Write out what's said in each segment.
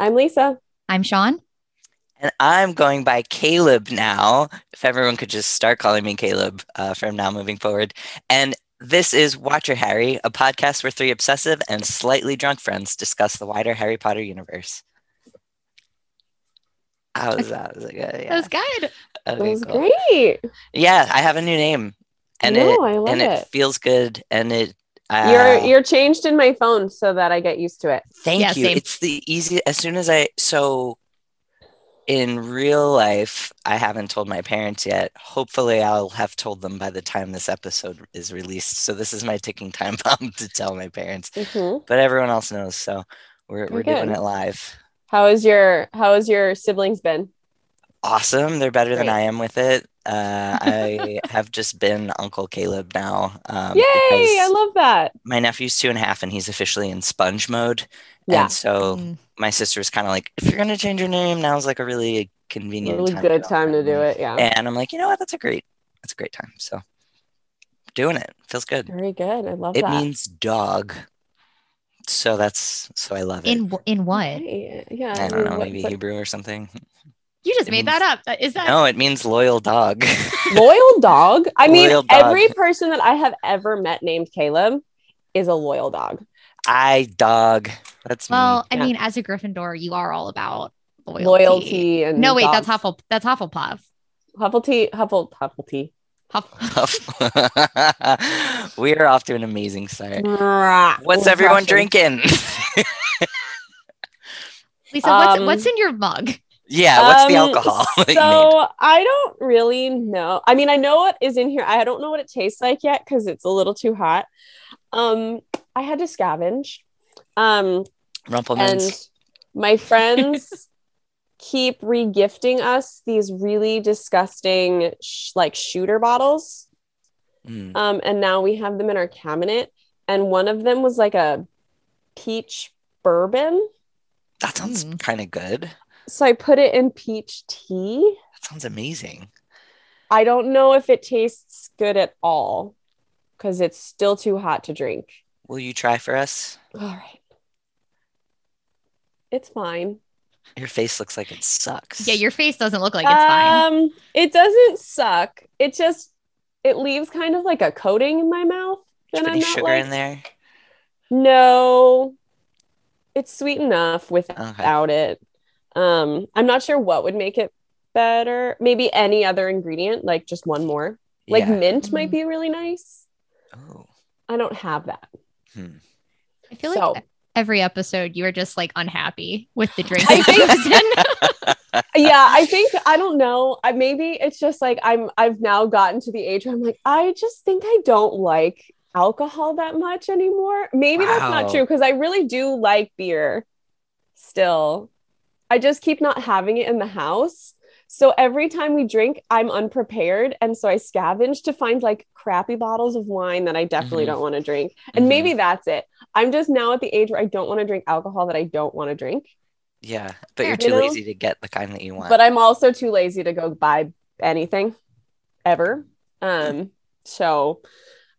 I'm Lisa. I'm Sean. And I'm going by Caleb now. If everyone could just start calling me Caleb uh, from now moving forward. And this is Watcher Harry, a podcast where three obsessive and slightly drunk friends discuss the wider Harry Potter universe. How was that? Was it good? That was good. That was cool. great. Yeah, I have a new name, and no, it I love and it. it. feels good, and it. Uh, You're you're changed in my phone so that I get used to it. Thank Yeah, you. same. It's the easy. As soon as I so in real life, I haven't told my parents yet. Hopefully, I'll have told them by the time this episode is released. So this is my ticking time bomb to tell my parents. Mhm. But everyone else knows, so we're we're Very doing it live. How is your How has your siblings been? Awesome. They're better than I am with it. Uh, I have just been Uncle Caleb now. Um, Yay! I love that. my nephew's two and a half, and he's officially in sponge mode. Yeah, And so Mm. my sister's kind of like, if you're gonna change your name, now's like a really convenient, really time good to time to do it. Yeah, And I'm like, you know what? That's a great, that's a great time. So doing it feels good. very good. I love It that. means dog, so that's so I love it. In in what? Yeah, I don't know, what- maybe what- Hebrew or something. You just It made means- that up. Is that No, it means loyal dog. loyal dog. I mean, dog. every person that I have ever met named Caleb is a loyal dog. I dog. That's well? I Yeah. mean, as a Gryffindor, you are all about loyalty. Loyalty and No, wait, that's. Huffle. That's Hufflepuff. Hufflepuff. Huffle Hufflepuff. Huff- we are off to an amazing start. What's What's everyone drinking? Lisa, what's Um, what's in your mug? Yeah, what's the Um, alcohol? that you made? So I don't really know. I mean, I know what is in here. I don't know what it tastes like yet because it's a little too hot. Um, I had to scavenge. Um, and Rumplemans. my friends keep regifting us these really disgusting sh- like shooter bottles. Mm. Um, and now we have them in our cabinet. And one of them was like a peach bourbon. That sounds Mm. kind of good. So I put it in peach tea. That sounds amazing. I don't know if it tastes good at all because it's still too hot to drink. Will you try for us? All right. It's fine. Your face looks like it sucks. Yeah, your face doesn't look like it's fine. Um, it doesn't suck. It just it leaves kind of like a coating in my mouth. Did That put I'm not sugar like, in there? No, it's sweet enough without Okay. it. Um, I'm not sure what would make it better. Maybe any other ingredient, like just one more. Like Yeah. mint might Mhm. be really nice. Oh. I don't have that. Hmm. I feel so- like every episode you are just like unhappy with the drink. I think- yeah i think i don't know I, maybe it's just like i'm i've now gotten to the age where i'm like i just think i don't like alcohol that much anymore maybe that's not true because i really do like beer still i just keep not having it in the house so every time we drink i'm unprepared and so i scavenge to find like crappy bottles of wine that i definitely Mhm. don't want to drink and Mhm. maybe that's it i'm just now at the age where i don't want to drink alcohol that i don't want to drink Yeah, but you're You too know? lazy to get the kind that you want. but I'm also too lazy to go buy anything ever. Um, so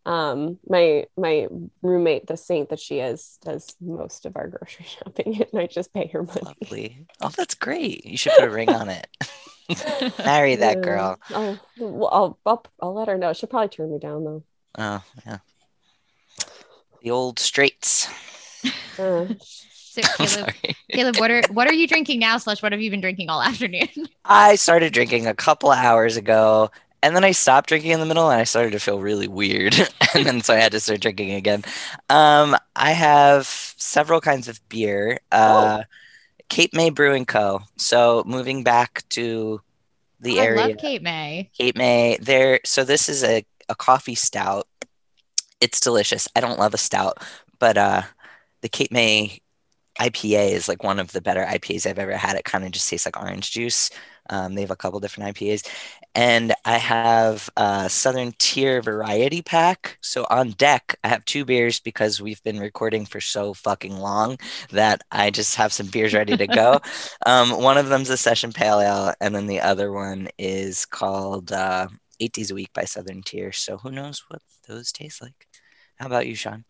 um my my roommate, the saint that she is, does most of our grocery shopping and I just pay her money. Lovely. Oh, that's great. You should put a ring on it. Marry that Yeah. girl. I'll, I'll, I'll I'll let her know. She'll probably turn me down though. Oh, yeah. The old straights. Uh, So Caleb. Caleb, what are what are you drinking now? Slash, what have you been drinking all afternoon? I started drinking a couple of hours ago, and then I stopped drinking in the middle, and I started to feel really weird, and then so I had to start drinking again. Um, I have several kinds of beer. Uh, Cape May Brewing Co. So moving back to the Oh, I area. love Cape May. Cape May. There. So this is a, a coffee stout. It's delicious. I don't love a stout, but uh, the Cape May IPA is like one of the better IPAs I've ever had. It kind of just tastes like orange juice. Um, they have a couple different IPAs, and I have a Southern Tier variety pack. So on deck, I have two beers because we've been recording for so fucking long that I just have some beers ready to go. um, one of them's a Session Pale Ale, and then the other one is called uh, Eight Days a Week by Southern Tier. So who knows what those taste like? How about you, Sean?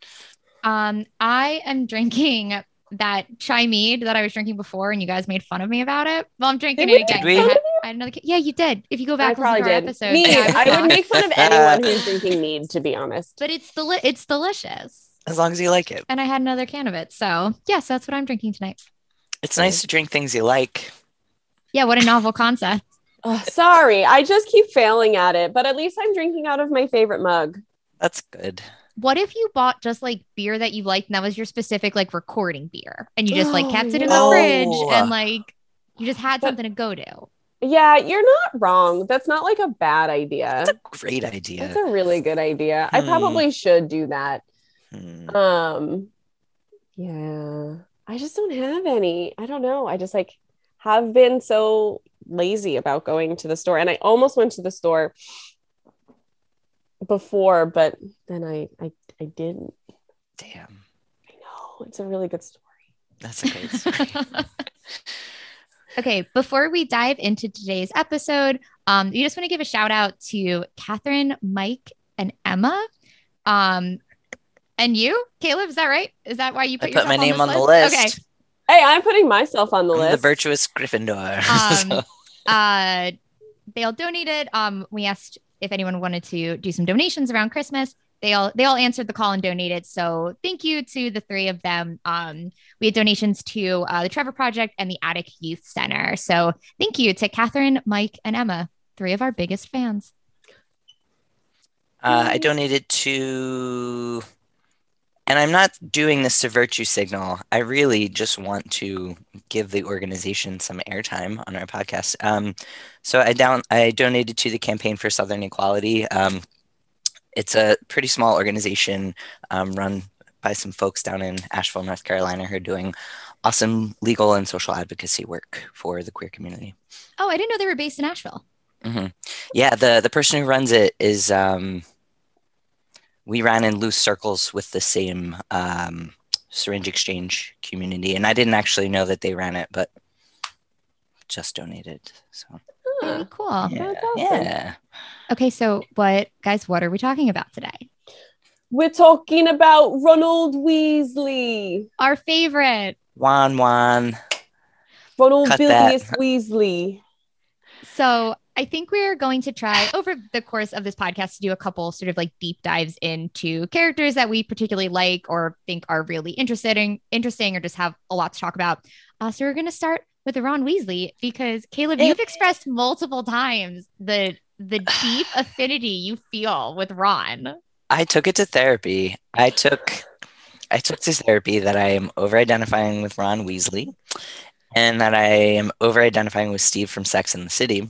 Um, I am drinking that chai mead that I was drinking before, and you guys made fun of me about it. Well, I'm drinking it again. Make I fun had, I had another. Yeah, you did. If you go back and probably to our did. episode, Mead. yeah, I would shocked. make fun of anyone who's drinking mead, to be honest. but it's deli- it's delicious. As long as you like it. And I had another can of it. So yes, that's what I'm drinking tonight. It's nice to drink things you like. Yeah, what a novel concept. Oh, sorry, I just keep failing at it, but at least I'm drinking out of my favorite mug. That's good. What if you bought just like beer that you liked and that was your specific like recording beer and you just like Oh, kept it in no. the fridge and like you just had something to go to? Yeah, you're not wrong. That's not like a bad idea. That's a great idea. That's a really good idea. I Hmm. probably should do that. Hmm. Um, yeah, I just don't have any. I don't know. I just like have been so lazy about going to the store, and I almost went to the store before, but then I I I didn't. Damn. I know it's a really good story. That's a great story. okay, before we dive into today's episode, um, we just want to give a shout out to Catherine, Mike, and Emma. Um, and you, Caleb, is that right? Is that why you I put, put my yourself name on this the list. Okay. Hey, I'm putting myself on the I'm list. the virtuous Gryffindor. Um, uh, they all donated. Um, we asked if anyone wanted to do some donations around Christmas. They all they all answered the call and donated. So thank you to the three of them. Um, we had donations to uh, the Trevor Project and the Attic Youth Center. So thank you to Catherine, Mike, and Emma, three of our biggest fans. Uh, I donated to, and I'm not doing this to virtue signal. I really just want to give the organization some airtime on our podcast. Um, so I down I donated to the Campaign for Southern Equality. Um, it's a pretty small organization um, run by some folks down in Asheville, North Carolina, who are doing awesome legal and social advocacy work for the queer community. Oh, I didn't know they were based in Asheville. hmm Yeah, the the person who runs it is um, we ran in loose circles with the same um, syringe exchange community, and I didn't actually know that they ran it, but just donated. So. Very cool. yeah, awesome. yeah. Okay, so what, guys? What are we talking about today? We're talking about Ronald Weasley. Our favorite. Juan Juan. Ronald Cut that. Bilius Weasley. So I think we're going to try over the course of this podcast to do a couple sort of like deep dives into characters that we particularly like or think are really interesting, interesting, or just have a lot to talk about. Uh, so we're going to start with Ron Weasley because Caleb, you've expressed multiple times the the deep affinity you feel with Ron. I took it to therapy. I took I took to therapy that I am over identifying with Ron Weasley and that I am over identifying with Steve from Sex and the City.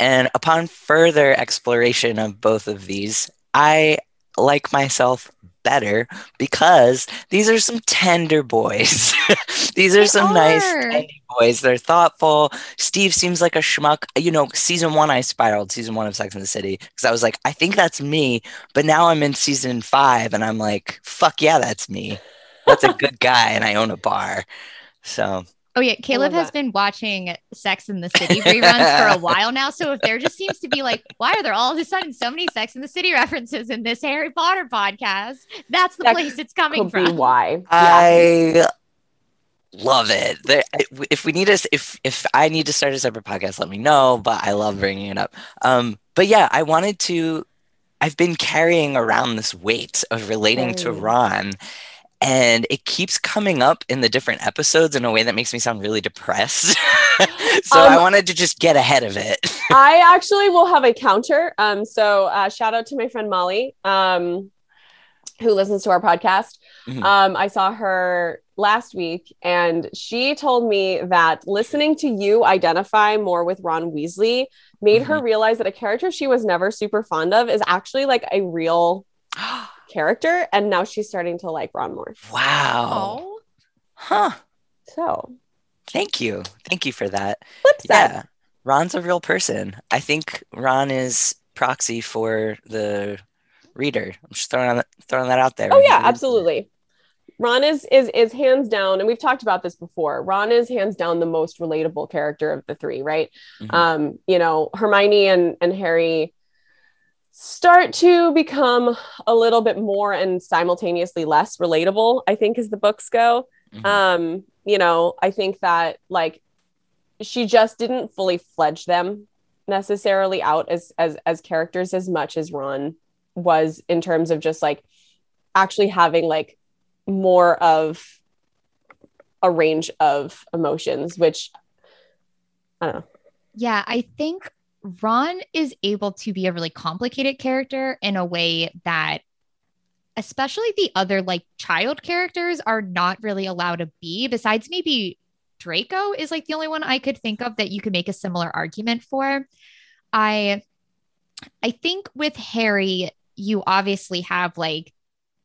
And upon further exploration of both of these, I like myself better because these are some tender boys. these are They some nice tender boys. They're thoughtful. Steve seems like a schmuck. You know, season one, I spiraled season one of Sex and the City because I was like, I think that's me. But now I'm in season five and I'm like, fuck yeah, that's me. That's a good guy and I own a bar. So Oh yeah, Caleb has that. been watching Sex in the City reruns for a while now. So if there just seems to be like, why are there all of a sudden so many Sex in the City references in this Harry Potter podcast? That's the That place it's coming Could be from. why. Yeah. I love it. There, if we need us, if if I need to start a separate podcast, let me know. But I love bringing it up. Um, but yeah, I wanted to. I've been carrying around this weight of relating to Ron, and it keeps coming up in the different episodes in a way that makes me sound really depressed. so I Um, wanted to just get ahead of it. I actually will have a counter. Um, so uh, shout out to my friend Molly, um, who listens to our podcast. Mhm. Um, I saw her last week, and she told me that listening to you identify more with Ron Weasley made her realize that a character she was never super fond of is actually like a real character, and now she's starting to like Ron more. wow. Oh, Huh. So Thank you. Thank you for that. flip side. Yeah, Ron's a real person. I think Ron is proxy for the reader. I'm just throwing that, throwing that out there. Oh yeah, absolutely. Ron is is is hands down, and we've talked about this before. Ron is hands down the most relatable character of the three, right? Mhm. Um, you know, Hermione and and Harry start to become a little bit more and simultaneously less relatable, I think, as the books go. Mhm. Um, you know, I think that like she just didn't fully fledge them necessarily out as as as characters as much as Ron was in terms of just like actually having like more of a range of emotions, which I don't know. Yeah, I think Ron is able to be a really complicated character in a way that especially the other like child characters are not really allowed to be besides maybe Draco is like the only one I could think of that you could make a similar argument for. I I think with Harry you obviously have like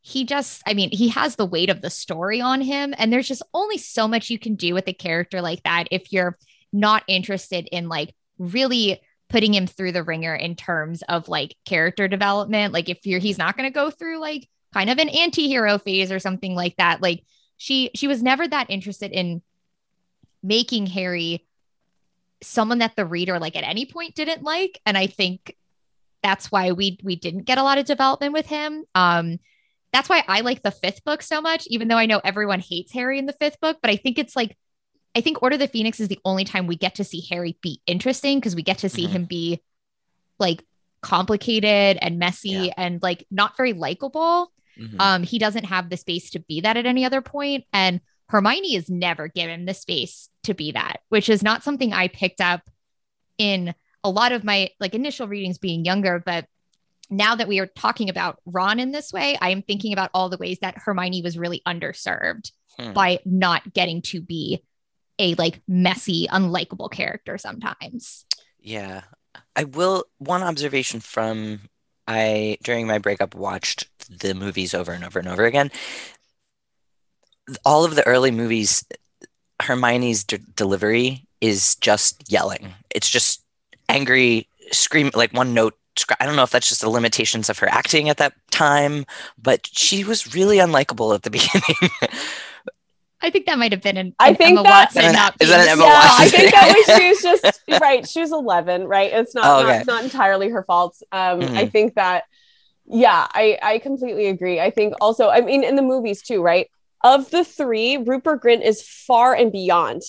he just I mean he has the weight of the story on him and there's just only so much you can do with a character like that if you're not interested in like really putting him through the ringer in terms of like character development. Like if you're he's not going to go through like kind of an anti-hero phase or something like that. Like she she was never that interested in making harry someone that the reader like at any point didn't like. And i think that's why we we didn't get a lot of development with him. Um that's why i like the fifth book so much even though i know everyone hates harry in the fifth book but i think it's like I think Order of the Phoenix is the only time we get to see Harry be interesting because we get to see Mhm. him be like complicated and messy Yeah. and like not very likable. Mhm. Um, he doesn't have the space to be that at any other point, and Hermione is never given the space to be that, which is not something I picked up in a lot of my like initial readings being younger, but now that we are talking about Ron in this way, I am thinking about all the ways that Hermione was really underserved Hmm. by not getting to be a like messy, unlikable character sometimes. Yeah. I will one observation from I during my breakup watched the movies over and over and over again. All of the early movies Hermione's d- delivery is just yelling. It's just angry scream like one note I don't know if that's just the limitations of her acting at that time, but she was really unlikable at the beginning. I think that might have been an, I think Emma that- Watson Is that an- is that an Emma yeah, Watson I think that was she was just right. She was 11, right? It's not, Oh, not okay. not entirely her fault. Um, I Mhm. think that yeah, I I completely agree. I think also, I mean, in the movies too, right? Of the three, Rupert Grint is far and beyond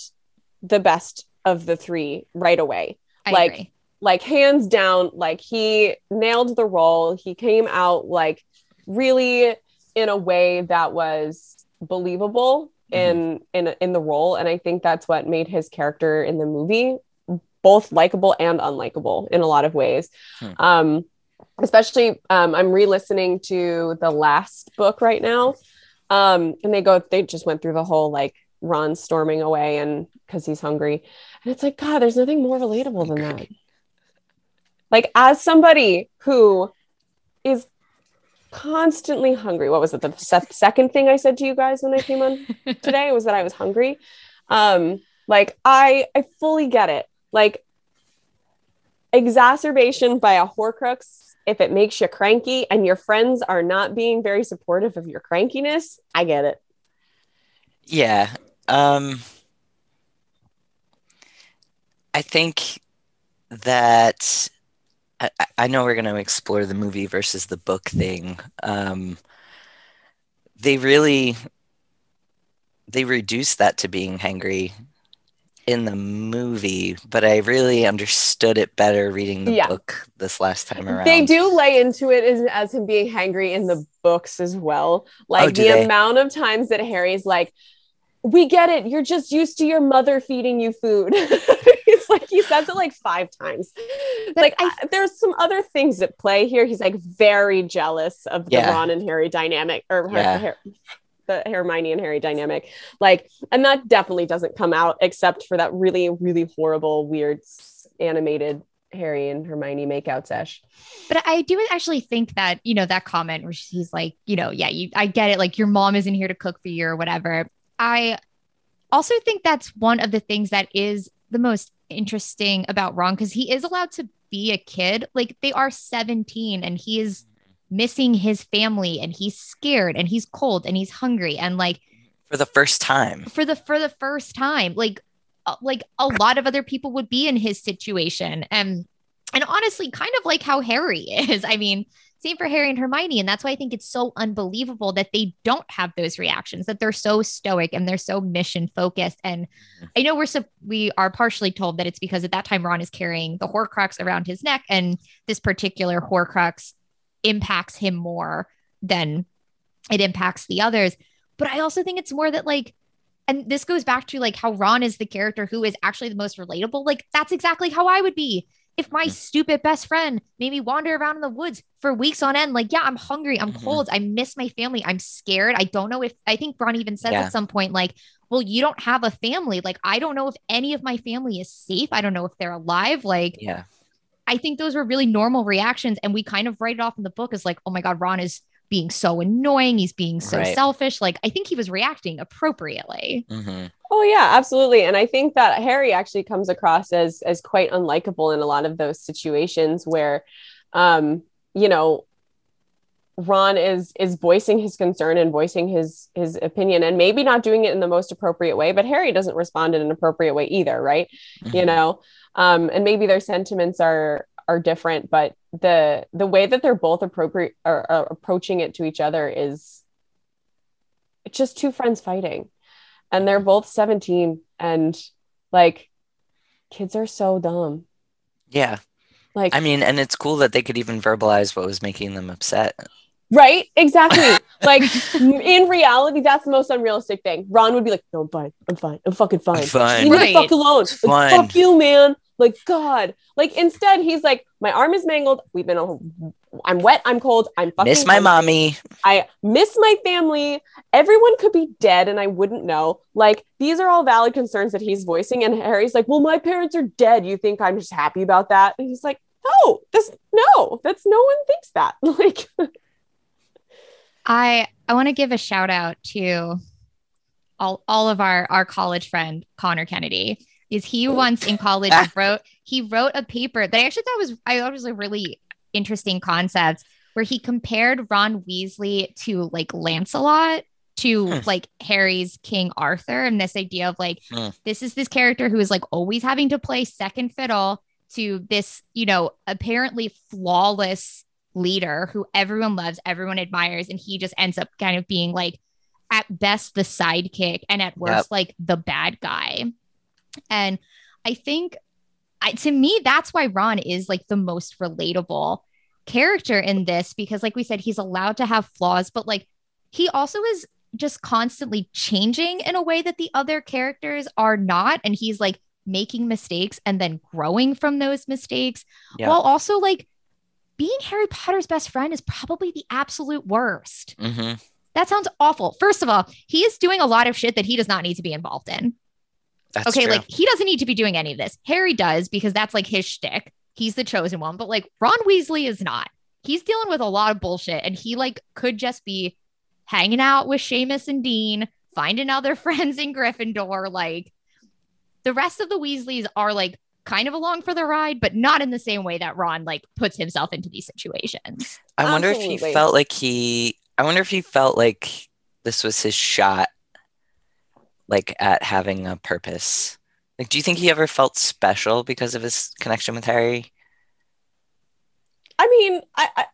the best of the three right away. I like, agree. like hands down like he nailed the role he came out like really in a way that was believable in in in the role and i think that's what made his character in the movie both likable and unlikable in a lot of ways. Hmm. um especially um i'm re-listening to the last book right now um and they go they just went through the whole like ron storming away and because he's hungry. And it's like god there's nothing more relatable than that. like as somebody who is constantly hungry. What was it the se- second thing i said to you guys when i came on today was that i was hungry? Um like i i fully get it. Like exacerbation by a horcrux if it makes you cranky and your friends are not being very supportive of your crankiness i get it. Yeah. Um, I think that I, I- know we're going to explore the movie versus the book thing. Um, they really they reduced that to being hangry in the movie, but I really understood it better reading the Yeah. book this last time around. They do lay into it as, as him being hangry in the books as well. Like Oh, the they? amount of times that Harry's like, we get it. You're just used to your mother feeding you food. like he says it like five times. But like I- I- there's some other things at play here. He's like very jealous of the Yeah. Ron and Harry dynamic, or Yeah. Her- the Hermione and Harry dynamic. Like, and that definitely doesn't come out except for that really, really horrible, weird animated Harry and Hermione makeout sesh. But I do actually think that, you know, that comment where she's like, you know, yeah, you I get it, like your mom isn't here to cook for you or whatever. I also think that's one of the things that is the most interesting about Ron because he is allowed to be a kid. Like they are 17 and he is missing his family and he's scared and he's cold and he's hungry and like for the first time. for the for the first time like uh, like a lot of other people would be in his situation and and honestly kind of like how harry is i mean Same for Harry and Hermione. And that's why I think it's so unbelievable that they don't have those reactions, that they're so stoic and they're so mission focused. And Mm-hmm. I know we're so we are partially told that it's because at that time Ron is carrying the Horcrux around his neck, and this particular Horcrux impacts him more than it impacts the others. But I also think it's more that like and this goes back to like how Ron is the character who is actually the most relatable. Like that's exactly how I would be if my Mhm. stupid best friend made me wander around in the woods for weeks on end. Like, yeah, I'm hungry, I'm Mhm. cold, I miss my family, I'm scared. I don't know if I think Ron even says Yeah. at some point, like, well, you don't have a family. Like, I don't know if any of my family is safe. I don't know if they're alive. Like, Yeah. I think those were really normal reactions. And we kind of write it off in the book as like, oh my God, Ron is being so annoying. He's being so Right. selfish. Like, I think he was reacting appropriately. hmm Oh yeah, absolutely. And I think that Harry actually comes across as as quite unlikable in a lot of those situations where um, you know, Ron is is voicing his concern and voicing his his opinion and maybe not doing it in the most appropriate way, but Harry doesn't respond in an appropriate way either, right? Mm-hmm. You know, um, and maybe their sentiments are are different, but the the way that they're both appropriate or, or approaching it to each other is it's just two friends fighting. And they're both 17 and like kids are so dumb. Yeah. like I mean, and it's cool that they could even verbalize what was making them upset. right? Exactly. Like in reality that's the most unrealistic thing. Ron would be like no i'm fine. I'm fine. I'm fucking fine. I'm fine. leave me Right. the fuck alone. Like, fuck you man like god like instead he's like my arm is mangled we've been i'm wet i'm cold i'm fucking Miss my hungry. mommy. I miss my family. Everyone could be dead and I wouldn't know. Like, these are all valid concerns that he's voicing. And Harry's like, Well, my parents are dead. You think I'm just happy about that? And he's like, No, that's no, that's no one thinks that. Like, I I want to give a shout out to all all of our our college friend Connor Kennedy. Is he once in college wrote he wrote a paper that I actually thought was I thought was a really interesting concept where he compared Ron Weasley to like Lancelot to Hmm. like Harry's King Arthur and this idea of like Hmm. this is this character who is like always having to play second fiddle to this, you know, apparently flawless leader who everyone loves, everyone admires, and he just ends up kind of being like at best the sidekick and at worst Yep. like the bad guy. And I think I, to me that's why Ron is like the most relatable character in this because like we said he's allowed to have flaws but like he also is just constantly changing in a way that the other characters are not and he's like making mistakes and then growing from those mistakes Yeah. while also like being Harry Potter's best friend is probably the absolute worst. hmm That sounds awful. First of all, he is doing a lot of shit that he does not need to be involved in. That's okay, true. like he doesn't need to be doing any of this. Harry does because that's like his shtick. He's the chosen one, but like Ron Weasley is not. He's dealing with a lot of bullshit, and he like could just be hanging out with Seamus and Dean, finding other friends in Gryffindor. Like the rest of the Weasleys are like kind of along for the ride, but not in the same way that Ron like puts himself into these situations. I wonder if he felt like he. I wonder if he felt like this was his shot, like at having a purpose. Like, do you think he ever felt special because of his connection with Harry? I mean, I, I,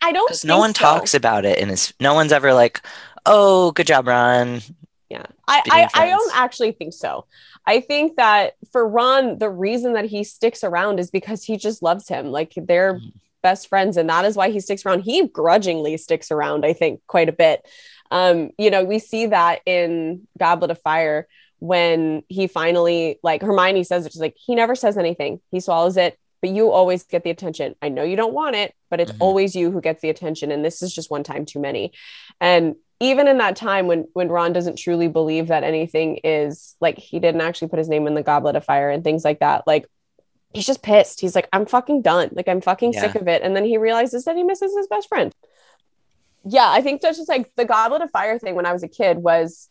I don't Because no one so. talks about it, and his. No one's ever like, "Oh, good job, Ron." Yeah, I, I, I don't actually think so. I think that for Ron, the reason that he sticks around is because he just loves him. Like they're Mhm. best friends, and that is why he sticks around. He grudgingly sticks around, I think, quite a bit. Um, you know, we see that in Goblet of Fire when he finally, like Hermione says it's like, he never says anything. He swallows it, but you always get the attention. I know you don't want it, but it's Mhm. always you who gets the attention. And this is just one time too many. And even in that time when when Ron doesn't truly believe that anything is like he didn't actually put his name in the goblet of fire and things like that, like he's just pissed. He's like, I'm fucking done. Like I'm fucking Yeah. sick of it. And then he realizes that he misses his best friend. Yeah, I think that's just like the goblet of fire thing when I was a kid was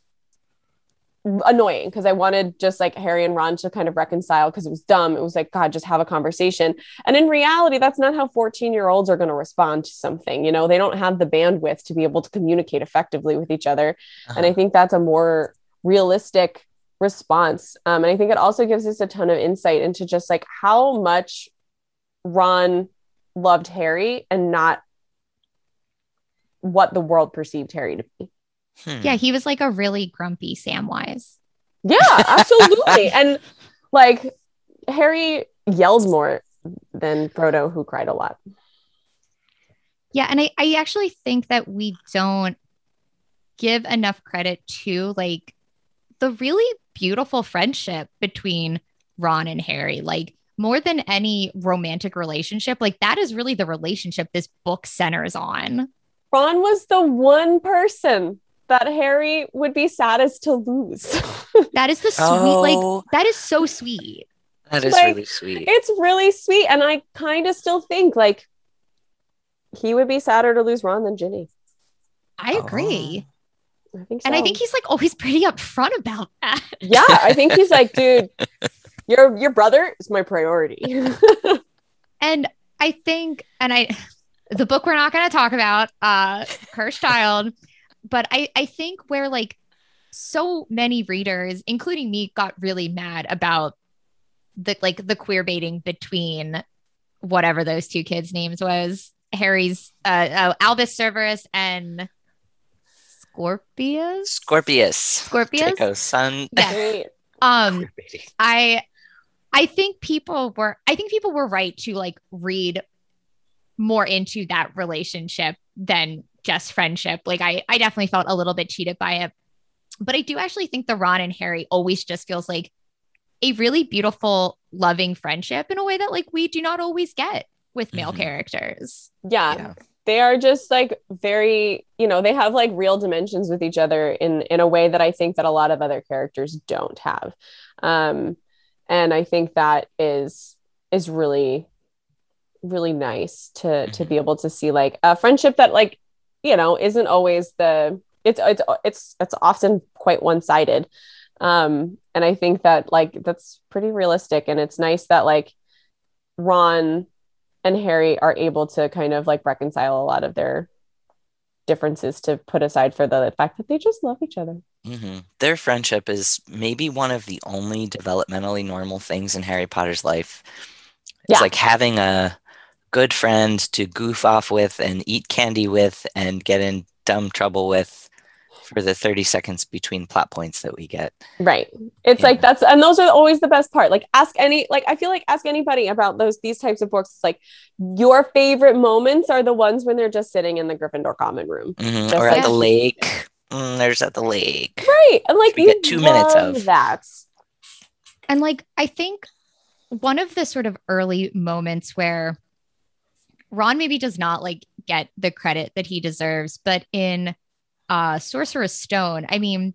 annoying because I wanted just like Harry and Ron to kind of reconcile because it was dumb. It was like, God, just have a conversation. And in reality, that's not how 14 year olds are going to respond to something. You know, they don't have the bandwidth to be able to communicate effectively with each other. And I Uh-huh. think that's a more realistic response. Um, and I think it also gives us a ton of insight into just like how much Ron loved Harry and not what the world perceived Harry to be. Hmm. Yeah, he was like a really grumpy Samwise. Yeah, absolutely. and like Harry yells more than Frodo, who cried a lot. Yeah, and I, I actually think that we don't give enough credit to like the really beautiful friendship between Ron and Harry. Like more than any romantic relationship, like that is really the relationship this book centers on. Ron was the one person that Harry would be saddest to lose. That is the sweet, Oh, like that is so sweet. that is like, really sweet. it's really sweet. And I kind of still think like he would be sadder to lose Ron than Ginny. I agree. Oh. I think so. And I think he's like always pretty upfront about that. yeah, I think he's like, dude, your your brother is my priority. And I think, and I, the book we're not going to talk about, uh, Cursed Child, but I, I think where like so many readers, including me, got really mad about the like the queer baiting between whatever those two kids' names was, Harry's, uh, uh Albus Severus and Scorpius. Scorpius. Scorpius. Draco's son. Yeah. Um, I I think people were I think people were right to like read more into that relationship than just friendship. Like I I definitely felt a little bit cheated by it. But I do actually think the Ron and Harry always just feels like a really beautiful loving friendship in a way that like we do not always get with male Mhm. characters. Yeah. Yeah. They are just like very, you know, they have like real dimensions with each other in in a way that I think that a lot of other characters don't have. Um and I think that is is really really nice to to be able to see like a friendship that like you know isn't always the it's it's it's it's often quite one-sided. Um and i think that like that's pretty realistic. And it's nice that like ron and harry are able to kind of like reconcile a lot of their differences to put aside for the fact that they just love each other. Hmm Their friendship is maybe one of the only developmentally normal things in Harry Potter's life. It's Yeah. like having a good friend to goof off with and eat candy with and get in dumb trouble with for the 30 seconds between plot points that we get. Right. It's Yeah. like that's and those are always the best part. Like ask any like I feel like ask anybody about those these types of books. It's like your favorite moments are the ones when they're just sitting in the Gryffindor common room. Mhm. Or like- at the lake. Mm, there's at the lake. Right. And like We you get two minutes of. that. And like, I think one of the sort of early moments where Ron maybe does not like get the credit that he deserves, but in uh Sorcerer's Stone, I mean,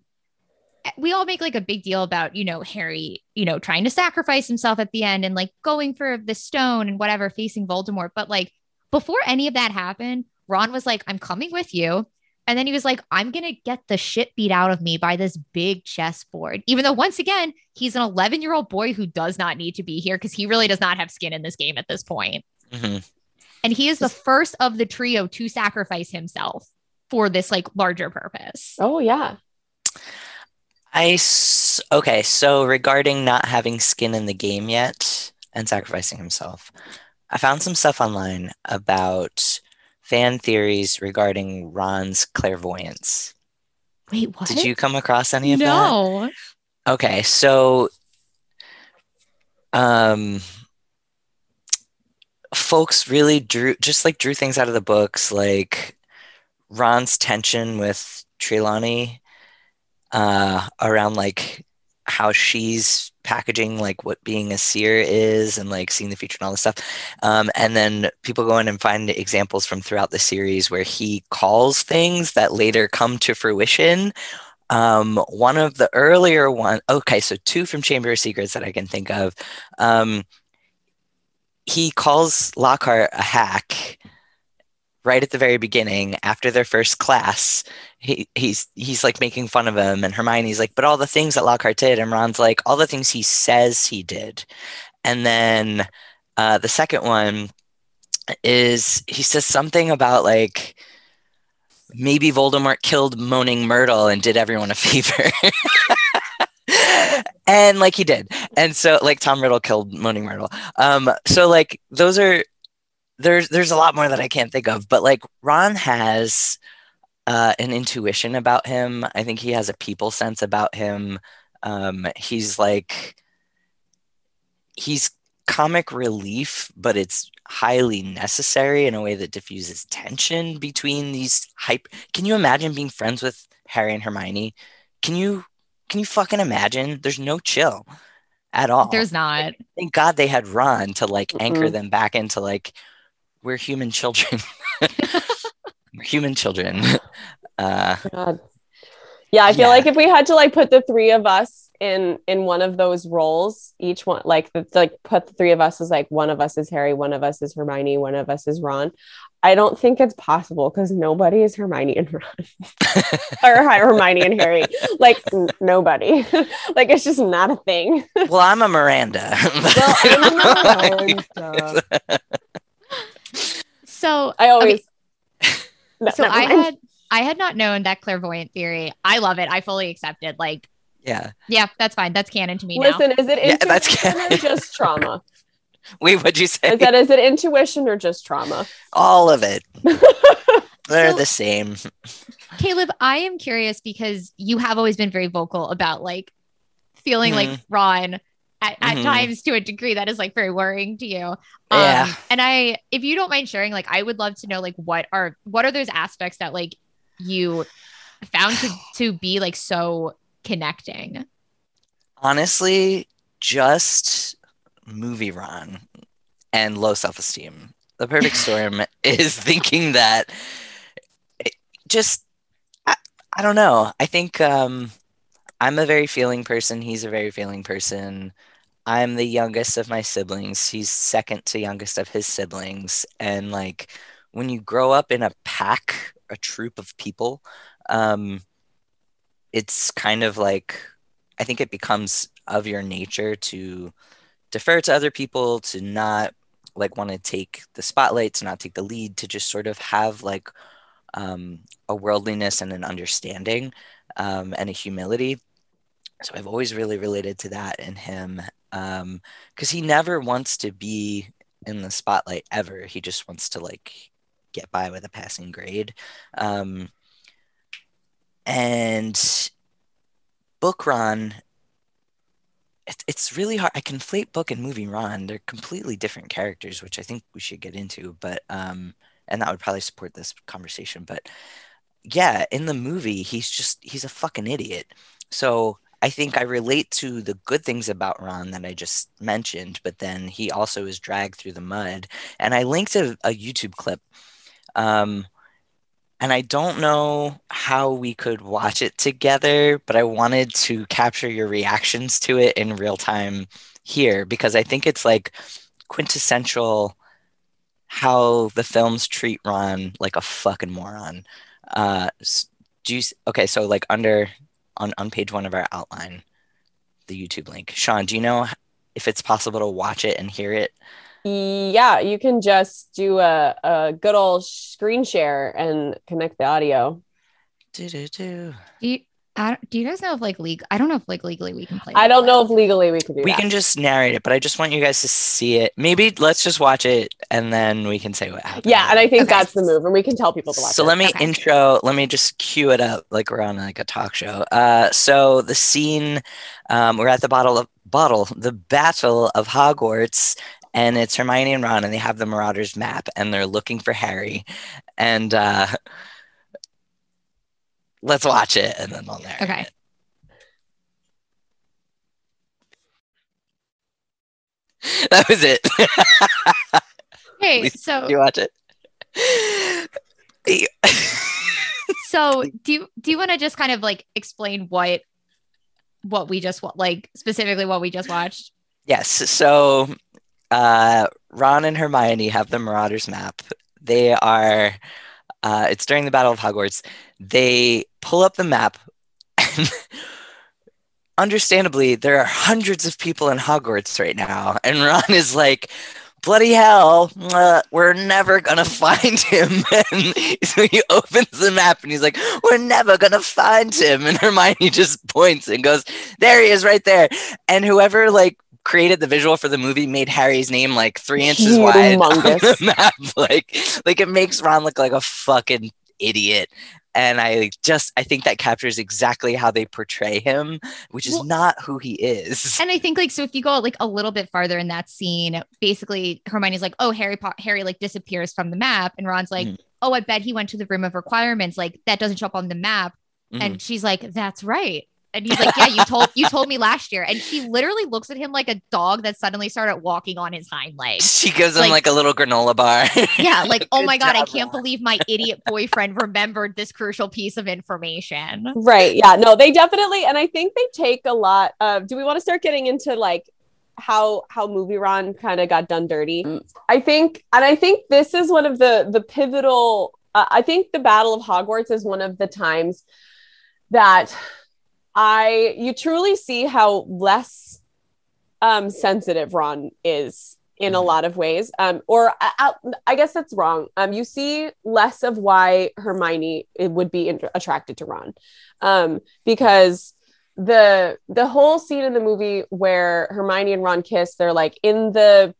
we all make like a big deal about, you know, Harry, you know, trying to sacrifice himself at the end and like going for the stone and whatever, facing Voldemort. But like before any of that happened, Ron was like, I'm coming with you. And then he was like, I'm going to get the shit beat out of me by this big chessboard. Even though, once again, he's an 11 year old boy who does not need to be here because he really does not have skin in this game at this point. Mhm. And he is the first of the trio to sacrifice himself for this like larger purpose. Oh yeah. I s- okay, so regarding not having skin in the game yet and sacrificing himself, I found some stuff online about fan theories regarding Ron's clairvoyance. Wait, what? Did you come across any of that? no. Okay, so um folks really drew just like drew things out of the books like Ron's tension with Trelawney uh around like how she's packaging like what being a seer is and like seeing the future and all this stuff. Um, and then people go in and find examples from throughout the series where he calls things that later come to fruition um, one of the earlier one, okay, so two from Chamber of Secrets that I can think of. Um, he calls Lockhart a hack right at the very beginning after their first class. He, he's he's like making fun of him, and Hermione's like, "But all the things that Lockhart did," and Ron's like, "All the things he says he did." And then uh, the second one is he says something about like maybe Voldemort killed Moaning Myrtle and did everyone a favor. and like he did. And so like Tom Riddle killed Moaning Myrtle. Um so like those are there's there's a lot more that I can't think of, but like Ron has uh, an intuition about him. I think he has a people sense about him. Um, he's like he's comic relief, but it's highly necessary in a way that diffuses tension between these hype. Can you imagine being friends with Harry and Hermione? Can you can you fucking imagine? There's no chill at all. There's not. Thank God they had Ron to like anchor Mm-mm. them back into like we're human children. we're human children. Uh, God. Yeah, I feel Yeah. like if we had to like put the three of us in in one of those roles, each one like the, like put the three of us as like one of us is Harry, one of us is Hermione, one of us is Ron. I don't think it's possible because nobody is Hermione and Ron or Hermione and Harry. Like n- nobody. like it's just not a thing. well, I'm a Miranda. Well, I'm Miranda. So I always. No, so I had I had not known that clairvoyant theory. I love it. I fully accept it. Like, yeah. yeah, that's fine. That's canon to me now. Listen, is it Yeah, that's canon. just trauma? Wait, what'd you say? Is that is it intuition or just trauma? All of it. They're So- the same. Caleb, I am curious because you have always been very vocal about like feeling like Mhm. Ron at, at Mhm. times to a degree that is like very worrying to you. Yeah. Um, and I, if you don't mind sharing, like, I would love to know, like, what are what are those aspects that like you found to to be like so connecting? Honestly, just movie Ron and low self esteem. The perfect storm is thinking that it- just, I, I don't know. I think um, I'm a very feeling person. He's a very feeling person. I'm the youngest of my siblings. He's second to youngest of his siblings. And like when you grow up in a pack, a troop of people, um, it's kind of like I think it becomes of your nature to defer to other people, to not like want to take the spotlight, to not take the lead, to just sort of have like um, a worldliness and an understanding um, and a humility. So I've always really related to that in him because he never wants to be in the spotlight ever. He just wants to like get by with a passing grade. Um, and book Ron, it, it's really hard. I conflate book and movie Ron. They're completely different characters, which I think we should get into. But um, and that would probably support this conversation. But yeah, in the movie, he's just he's a fucking idiot. So I think I relate to the good things about Ron that I just mentioned, but then he also is dragged through the mud. And I linked a, a YouTube clip. Um, and I don't know how we could watch it together, but I wanted to capture your reactions to it in real time here because I think it's like quintessential how the films treat Ron like a fucking moron. Uh, do you, okay, so like under on, on page one of our outline, the YouTube link. Sean, do you know if it's possible to watch it and hear it? Yeah, you can just do a, a good old screen share and connect the audio. Do-do-do. Do you, I, don't- do you guys know if like legal? I don't know if like legally we can play. I don't know if legally we can do We that. can just narrate it, but I just want you guys to see it. Maybe let's just watch it and then we can say what happened. yeah, and I think Okay. that's the move, and we can tell people to watch So it. let me Okay. intro, let me just cue it up like we're on like a talk show. Uh, so the scene, um, we're at the bottle of bottle, the Battle of Hogwarts, and it's Hermione and Ron, and they have the Marauders map, and they're looking for Harry, and uh, let's watch it, and then I'll narrate Okay. it. That was it. Hey, so you watch it. so do you do you want to just kind of like explain what what we just like specifically what we just watched? Yes. So uh, Ron and Hermione have the Marauders map. They are, uh, it's during the Battle of Hogwarts. They pull up the map, and understandably, there are hundreds of people in Hogwarts right now. And Ron is like, bloody hell, uh, we're never gonna find him. And so he opens the map and he's like, we're never gonna find him. And Hermione just points and goes, there he is right there. And whoever like created the visual for the movie made Harry's name like three inches wide on the map. Like, like it makes Ron look like a fucking idiot. And I just I think that captures exactly how they portray him, which is Well- not who he is. And I think like so if you go like a little bit farther in that scene, basically Hermione's like, "Oh, Harry Po- Harry like disappears from the map." And Ron's like, Mhm. "Oh, I bet he went to the room of requirements. Like that doesn't show up on the map." Mhm. And she's like, "That's right." And he's like, "Yeah, you told you told me last year." And she literally looks at him like a dog that suddenly started walking on his hind legs. she gives him like- like, a little granola bar. Yeah, like, "Oh my god, I can't Ron. believe my idiot boyfriend remembered this crucial piece of information." Right. Yeah. No, they definitely, and I think they take a lot of. Do we want to start getting into like how how movie Ron kind of got done dirty? I think, and I think this is one of the the pivotal. Uh, I think the Battle of Hogwarts is one of the times that I you truly see how less um sensitive Ron is in a Mhm. lot of ways. Um, or I, I, guess that's wrong. Um, you see less of why Hermione it would be int- attracted to Ron, um, because the the whole scene in the movie where Hermione and Ron kiss, they're like in the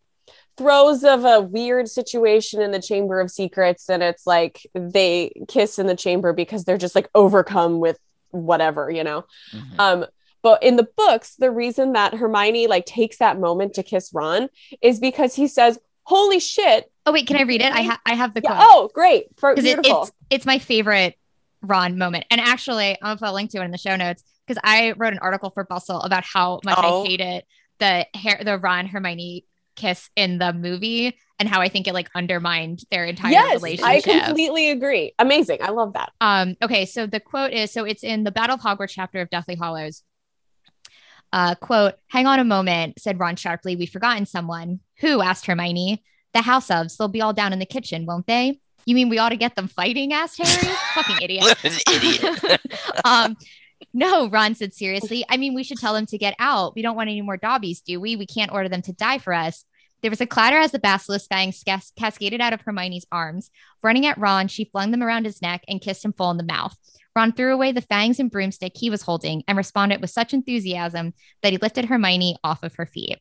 throes of a weird situation in the Chamber of Secrets, and it's like they kiss in the chamber because they're just like overcome with whatever, you know. Mhm. Um, but in the books, the reason that Hermione like takes that moment to kiss Ron is because he says, "Holy shit!" Oh wait, can I read it? I ha- I have the Yeah, quote. oh, great! For because it, beautiful. it's it's my favorite Ron moment. And actually, I'm gonna put a link to it in the show notes because I wrote an article for Bustle about how much Oh. I hated the hair the Ron Hermione kiss in the movie and how I think it like undermined their entire yes, relationship. I completely agree. Amazing. I love that. Um, okay, so the quote is so it's in the Battle of Hogwarts chapter of Deathly Hallows. Uh, quote, hang on a moment, said Ron sharply. We've forgotten someone. Who? asked Hermione. The house elves. They'll be all down in the kitchen, won't they? You mean we ought to get them fighting? asked Harry. Fucking idiot. Idiot. um, no, Ron said seriously. I mean, we should tell them to get out. We don't want any more dobbies, do we? We can't order them to die for us. There was a clatter as the basilisk fangs cas- cascaded out of Hermione's arms. Running at Ron, she flung them around his neck and kissed him full in the mouth. Ron threw away the fangs and broomstick he was holding and responded with such enthusiasm that he lifted Hermione off of her feet.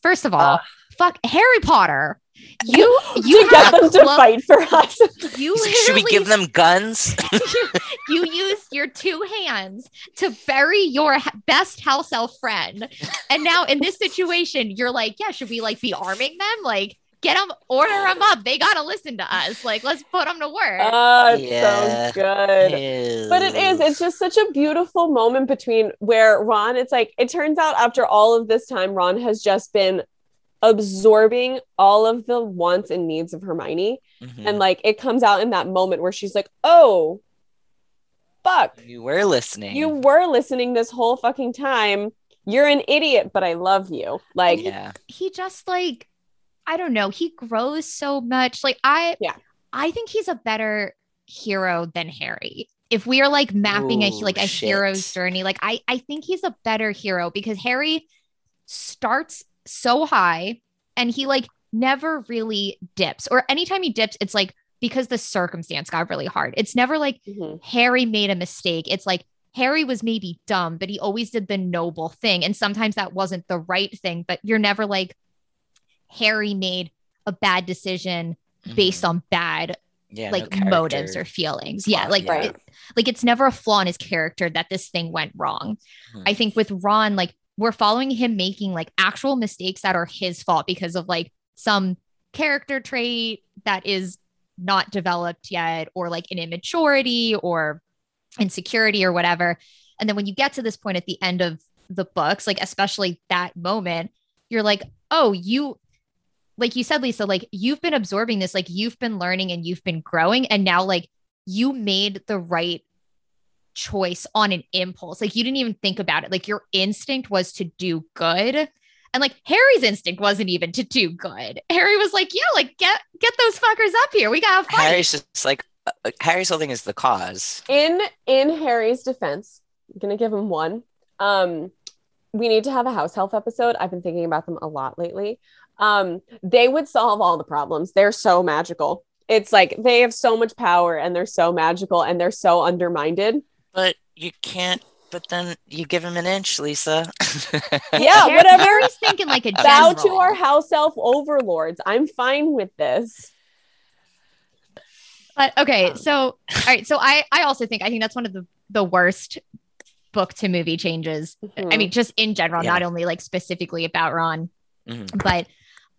First of all, fuck Harry Potter. You you get have them to clo- fight for us. You He's Should we give them guns? you used your two hands to bury your best house elf friend. And now in this situation, you're like, yeah, should we like be arming them? Like, get them, order them up. They got to listen to us. Like, let's put them to work. Oh, it Yeah. sounds good. But it is, it's just such a beautiful moment between where Ron, it's like, it turns out after all of this time, Ron has just been absorbing all of the wants and needs of Hermione. Mhm. And like, it comes out in that moment where she's like, oh, fuck, you were listening. you were listening this whole fucking time. You're an idiot, but I love you. Like, yeah. he just like, I don't know, he grows so much. Like, I, Yeah. I think he's a better hero than Harry. If we are like mapping a like a shit. hero's journey, like I I think he's a better hero because Harry starts so high and he like never really dips. Or anytime he dips, it's like because the circumstance got really hard. It's never like mhm. Harry made a mistake. It's like Harry was maybe dumb, but he always did the noble thing. And sometimes that wasn't the right thing, but you're never like Harry made a bad decision based Mhm. on bad yeah, no like motives or feelings. Yeah, like Right. it- like it's never a flaw in his character that this thing went wrong. Mhm. I think with Ron, like we're following him making like actual mistakes that are his fault because of like some character trait that is not developed yet, or like an immaturity or insecurity or whatever. And then when you get to this point at the end of the books, like especially that moment, you're like, oh, you like you said, Lisa, like you've been absorbing this, like you've been learning and you've been growing, and now like you made the right choice on an impulse. Like you didn't even think about it. Like your instinct was to do good. And like Harry's instinct wasn't even to do good. Harry was like, yeah, like get get those fuckers up here. We gotta fight. Harry's just like uh, uh, Harry's whole thing is the cause. in in Harry's defense, I'm gonna give him one. Um, we need to have a house elf episode. I've been thinking about them a lot lately. Um, they would solve all the problems. They're so magical. It's like they have so much power and they're so magical and they're so undermined. But you can't. But then you give him an inch, Lisa. Yeah, whatever. Harry's thinking like a Bow to our house elf overlords. I'm fine with this. But okay, Um, so all right, so I I also think I think that's one of the the worst book to movie changes. I mean, just in general, Yeah. not only like specifically about Ron, Mhm. but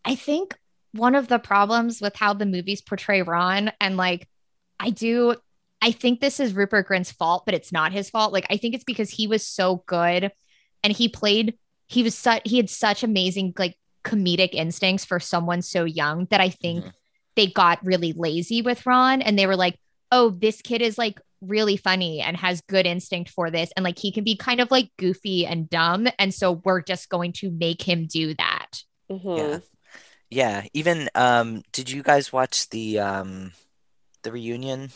I think one of the problems with how the movies portray Ron and like I do I think this is Rupert Grint's fault, but it's not his fault. Like I think it's because he was so good and he played he was such he had such amazing like comedic instincts for someone so young that I think Mhm. they got really lazy with Ron and they were like, "Oh, this kid is like really funny and has good instinct for this and like he can be kind of like goofy and dumb and so we're just going to make him do that." Mhm. Yeah. Yeah. Even um, did you guys watch the um, the reunion?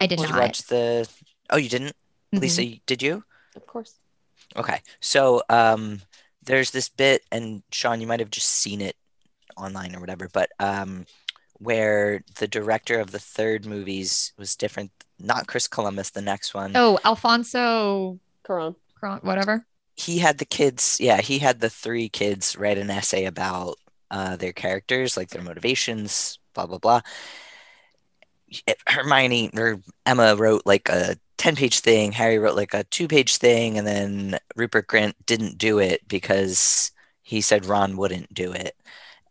I did Did not. you watch the? Oh, you didn't, Mhm. Lisa? Did you? Of course. Okay. So um, there's this bit, and Sean, you might have just seen it online or whatever, but um, where the director of the third movies was different. Not Chris Columbus, the next one. Oh, Alfonso Cuarón. Cron- whatever. he had the kids yeah he had the three kids write an essay about uh, their characters like their motivations blah blah blah hermione or emma wrote like a 10 page thing harry wrote like a two page thing and then rupert Grint didn't do it because he said ron wouldn't do it.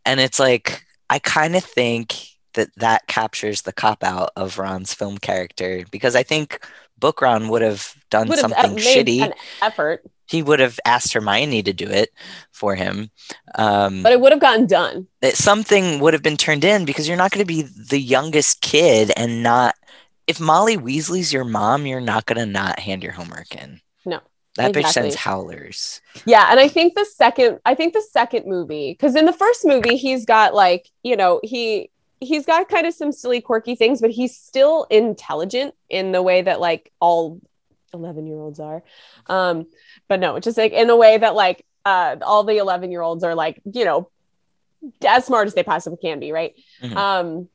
And it's like i kind of think that that captures the cop out of ron's film character because i think book ron would have done Would something made shitty an effort, he would have asked Hermione to do it for him. Um, but it would have gotten done. that something would have been turned in because you're not going to be the youngest kid and not. If Molly Weasley's your mom, you're not going to not hand your homework in. No, That bitch exactly. sends howlers. Yeah, and I think the second, I think the second movie, because in the first movie he's got like, you know, he he's got kind of some silly, quirky things, but he's still intelligent in the way that like all eleven year olds are. Um, but no, just like in a way that like uh, all the eleven year olds are like, you know, as smart as they possibly can be, right? Mhm. Um,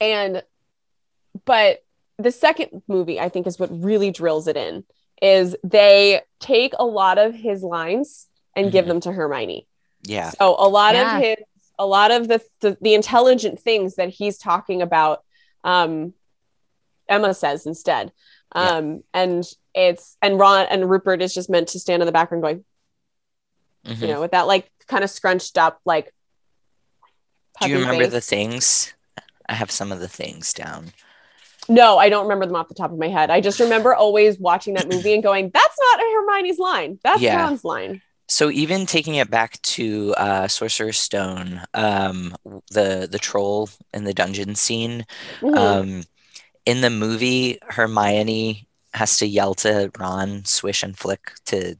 and but the second movie, I think, is what really drills it in. Is they take a lot of his lines and give Mhm. them to Hermione. Yeah. So a lot Yeah. of his, a lot of the, the the intelligent things that he's talking about, um, Emma says instead. Yeah. Um, and it's and Ron and Rupert is just meant to stand in the background going, Mhm. you know, with that like kind of scrunched up like. Do you remember face. the things? I have some of the things down. No, I don't remember them off the top of my head. I just remember always watching that movie and going, "That's not Hermione's line. That's Yeah. Ron's line." So even taking it back to uh, Sorcerer's Stone, um, the the troll in the dungeon scene, Mhm. Um, in the movie, Hermione has to yell to Ron, swish and flick to,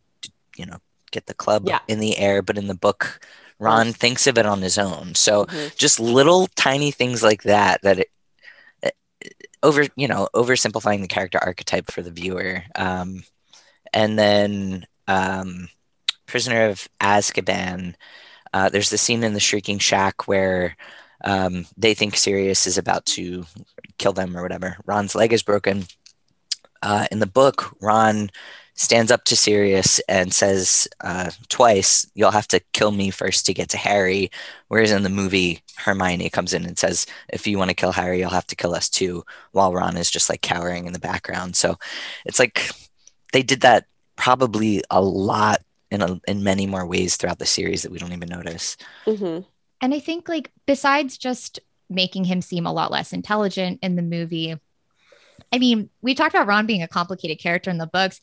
you know, get the club Yeah. in the air. But in the book, Ron Yes. thinks of it on his own. So Mhm. just little tiny things like that that it, it- over, you know, oversimplifying the character archetype for the viewer. Um, and then um, Prisoner of Azkaban. Uh, there's the scene in the Shrieking Shack where um, they think Sirius is about to kill them or whatever. Ron's leg is broken. Uh, in the book, Ron stands up to Sirius and says uh, twice, "You'll have to kill me first to get to Harry." Whereas in the movie, Hermione comes in and says, "If you want to kill Harry, you'll have to kill us too." While Ron is just like cowering in the background. So it's like they did that probably a lot in a, in many more ways throughout the series that we don't even notice. Mhm. And I think like besides just making him seem a lot less intelligent in the movie, I mean, we talked about Ron being a complicated character in the books.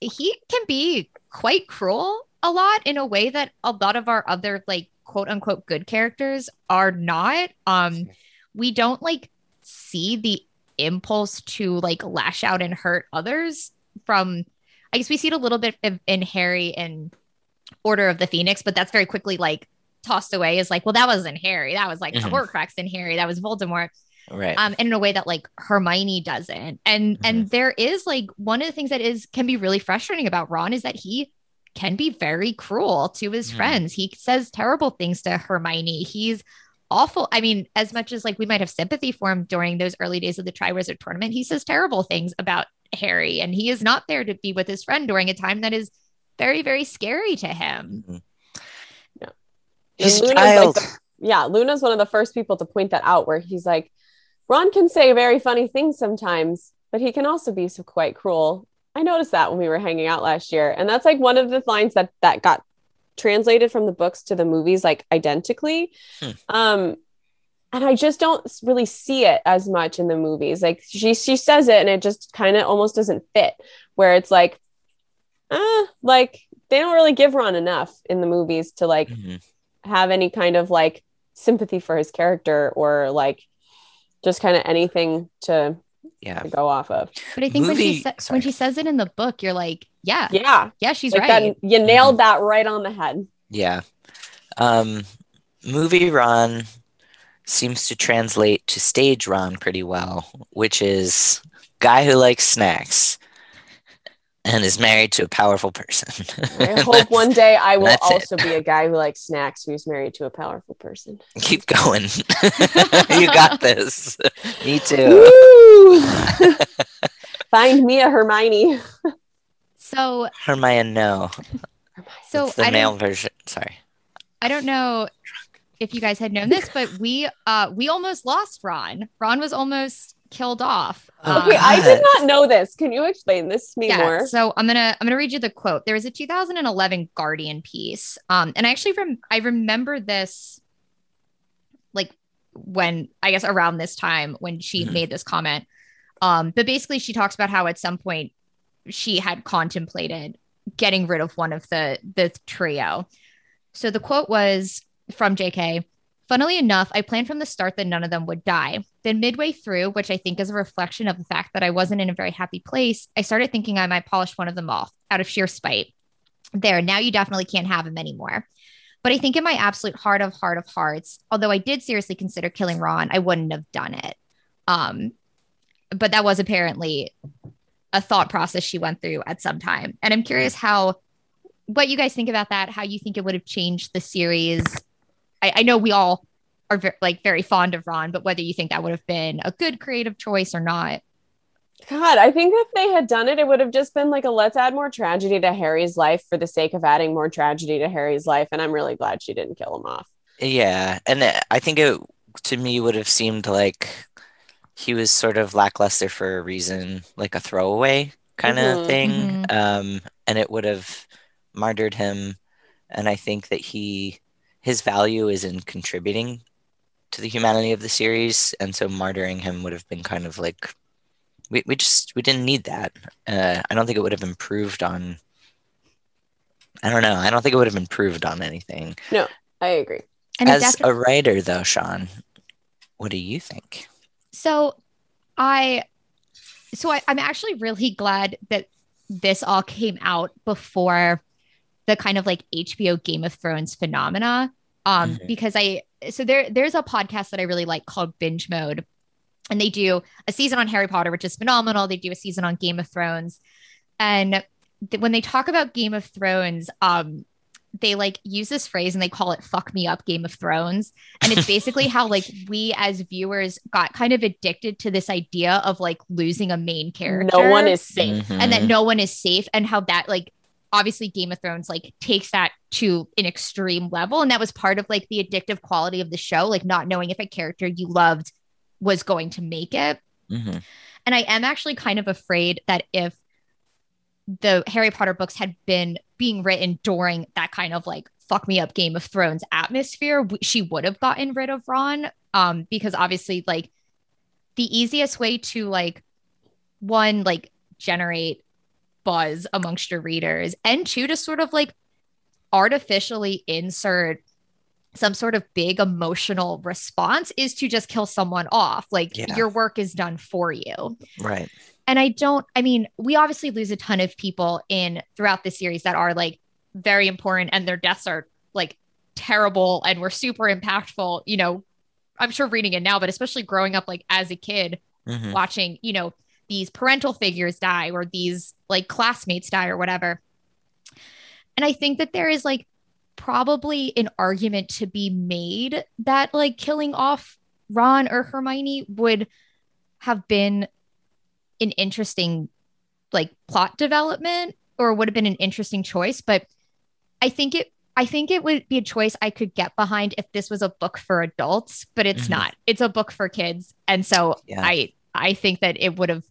He can be quite cruel a lot in a way that a lot of our other like quote unquote good characters are not. Um we don't like see the impulse to like lash out and hurt others from I guess we see it a little bit in, in Harry and Order of the Phoenix, but that's very quickly like tossed away as like, well, that wasn't Harry. That was like Mhm. Horcrux in Harry. That was Voldemort. Right. Um, and in a way that like Hermione doesn't. And and there is like one of the things that is can be really frustrating about Ron is that he can be very cruel to his Mhm. friends. He says terrible things to Hermione. He's awful. I mean, as much as like we might have sympathy for him during those early days of the Triwizard tournament, he says terrible things about Harry, and he is not there to be with his friend during a time that is very, very scary to him. He's a And Luna's, like, the- yeah, Luna's one of the first people to point that out, where he's like, Ron can say very funny things sometimes, but he can also be so quite cruel. I noticed that when we were hanging out last year, and that's like one of the lines that that got translated from the books to the movies like identically. Hmm. Um, and I just don't really see it as much in the movies. Like she she says it, and it just kind of almost doesn't fit. Where it's like, uh, like they don't really give Ron enough in the movies to like Mhm. have any kind of like sympathy for his character or like just kind of anything to, Yeah. to go off of. But I think when she sa- when she says it in the book, you're like, yeah, yeah, Yeah, she's like right. that, you nailed that right on the head. Yeah. Um, movie Ron seems to translate to stage Ron pretty well, which is guy who likes snacks and is married to a powerful person. I hope one day I will that's it. also be a guy who likes snacks who's married to a powerful person. Keep going. you got this. Me too. Find me a Hermione. so Hermione, no. so It's the I male version. Sorry. I don't know if you guys had known this, but we uh we almost lost Ron. Ron was almost killed off. Oh, Okay, Um, I did not know this. Can you explain this to me yeah, more? so I'm gonna I'm gonna read you the quote. There was a 2011 Guardian piece, um, and I actually rem- I remember this, like when I guess around this time when she Mhm. made this comment. Um, but basically, she talks about how at some point she had contemplated getting rid of one of the the trio. So the quote was from J.K. Funnily enough, I planned from the start that none of them would die. Then, midway through, which I think is a reflection of the fact that I wasn't in a very happy place, I started thinking I might polish one of them off out of sheer spite. There, now you definitely can't have him anymore. But I think in my absolute heart of heart of hearts, although I did seriously consider killing Ron, I wouldn't have done it. Um, but that was apparently a thought process she went through at some time. And I'm curious how what you guys think about that, how you think it would have changed the series. I, I know we all are ve- like very fond of Ron, but whether you think that would have been a good creative choice or not. God, I think if they had done it, it would have just been like a let's add more tragedy to Harry's life for the sake of adding more tragedy to Harry's life. And I'm really glad she didn't kill him off. Yeah, and uh, I think it to me would have seemed like he was sort of lackluster for a reason, like a throwaway kind of Mhm. thing. Mhm. Um, and it would have martyred him. And I think that he his value is in contributing to the humanity of the series, and so martyring him would have been kind of like we, we just we didn't need that. Uh, I don't think it would have improved on. I don't know. I don't think it would have improved on anything. No, I agree. And As defi- a writer, though, Sean, what do you think? so I so I, I'm actually really glad that this all came out before the kind of like HBO Game of Thrones phenomena. Um, Mhm. because I so there there's a podcast that I really like called Binge Mode, and they do a season on Harry Potter, which is phenomenal. They do a season on Game of Thrones, and th- when they talk about Game of Thrones, um, they like use this phrase and they call it "fuck me up Game of Thrones," and it's basically how like we as viewers got kind of addicted to this idea of like losing a main character No one is safe. and that no one is safe and how that like obviously game of thrones like takes that to an extreme level and that was part of like the addictive quality of the show like not knowing if a character you loved was going to make it Mhm. and i am actually kind of afraid that if the harry potter books had been being written during that kind of like fuck me up game of thrones atmosphere she would have gotten rid of ron um because obviously like the easiest way to like one like generate buzz amongst your readers and two to sort of like artificially insert some sort of big emotional response is to just kill someone off like Yeah. your work is done for you Right. and i don't i mean we obviously lose a ton of people in throughout the series that are like very important and their deaths are like terrible and were super impactful you know i'm sure reading it now but especially growing up like as a kid Mhm. watching, you know, these parental figures die or these like classmates die or whatever. And I think that there is like probably an argument to be made that like killing off Ron or Hermione would have been an interesting like plot development or would have been an interesting choice. But I think it, I think it would be a choice I could get behind if this was a book for adults, but it's Mhm. not. It's a book for kids. And so Yeah. I I think that it would have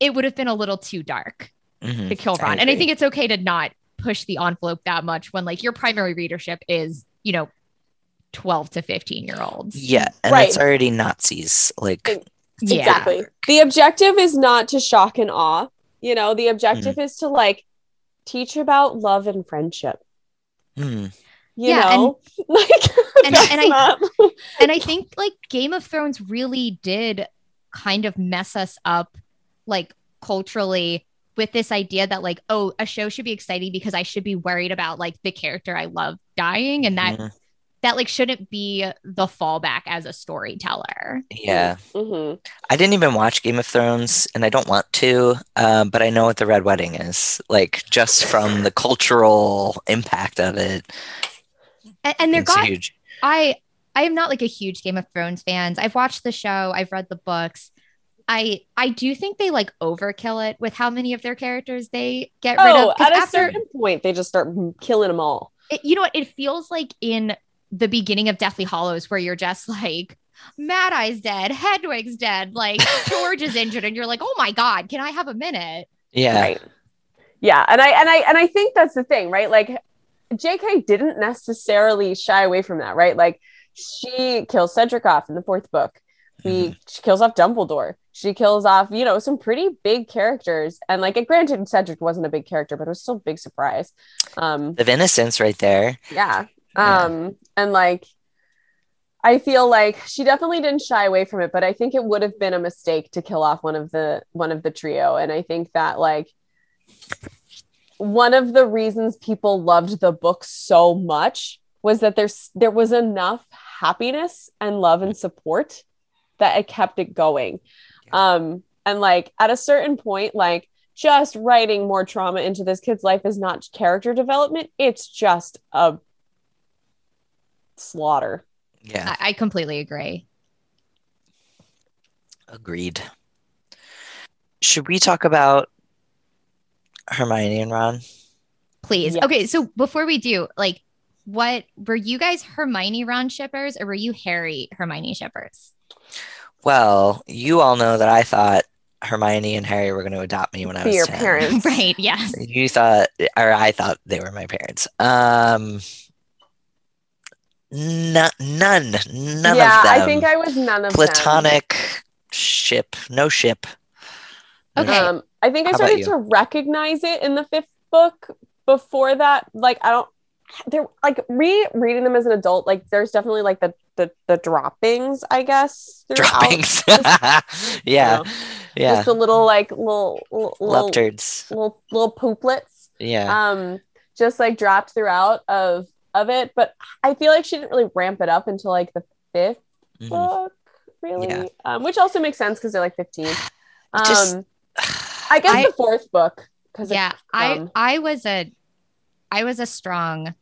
it would have been a little too dark Mhm. to kill I Ron. And I think it's okay to not push the envelope that much when like your primary readership is, you know, 12 to 15 year olds. Yeah, and Right. it's already Nazis. Like, Ex- Yeah. Exactly. The objective is not to shock and awe. You know, the objective is to like teach about love and friendship. hmm, You Yeah, know, like and- and I- and I think like Game of Thrones really did kind of mess us up like culturally with this idea that like oh a show should be exciting because I should be worried about like the character I love dying and that mhm, that like shouldn't be the fallback as a storyteller. yeah. Mhm. I didn't even watch Game of Thrones, and I don't want to, um, but I know what the Red Wedding is. Like, just from the cultural impact of it, And, and there it's got huge. I I am not like a huge Game of Thrones fans. I've watched the show, I've read the books. I I do think they like overkill it with how many of their characters they get rid Oh, at a after certain point, they just start killing them all. it, you know what? It feels like in the beginning of Deathly Hallows where you're just like, Mad Eye's dead, Hedwig's dead, like George is injured, and you're like, oh my god, can I have a minute? Yeah, Right. Yeah, and I and I and I think that's the thing, right? Like JK didn't necessarily shy away from that, right? Like she kills Cedric off in the fourth book. We she kills off Dumbledore. She kills off, you know, some pretty big characters. And like granted, Cedric wasn't a big character, but it was still a big surprise. Um, of innocence right there. yeah. Yeah. Um, and like I feel like she definitely didn't shy away from it, but I think it would have been a mistake to kill off one of the one of the trio. And I think that like one of the reasons people loved the book so much was that there's there was enough happiness and love and support that it kept it going. Um, and like at a certain point, like just writing more trauma into this kid's life is not character development, it's just a slaughter. Yeah, I, I completely agree. agreed. Should we talk about Hermione and Ron? Please. Yes. Okay, so before we do, like, what were you guys Hermione Ron shippers or were you Harry Hermione shippers? Well, you all know that I thought Hermione and Harry were going to adopt me when I was your 10. parents. right, yes. You thought, or I thought they were my parents. Um, no, none, none yeah, of them. I think I was none of them. platonic ship, no ship. Okay. Um, I think I How started to recognize it in the fifth book. Before that, like I don't, they're like re-reading them as an adult. Like there's definitely like the the, the droppings, I guess. Droppings. You yeah, know, yeah. Just the little like little little little, little, little pooplets. Yeah. um just like dropped throughout of of it but i feel like she didn't really ramp it up until like the fifth Mhm. book really Yeah. um which also makes sense because they're like 15 um Just- i guess I- the fourth book because Yeah, I um, I was a I was a strong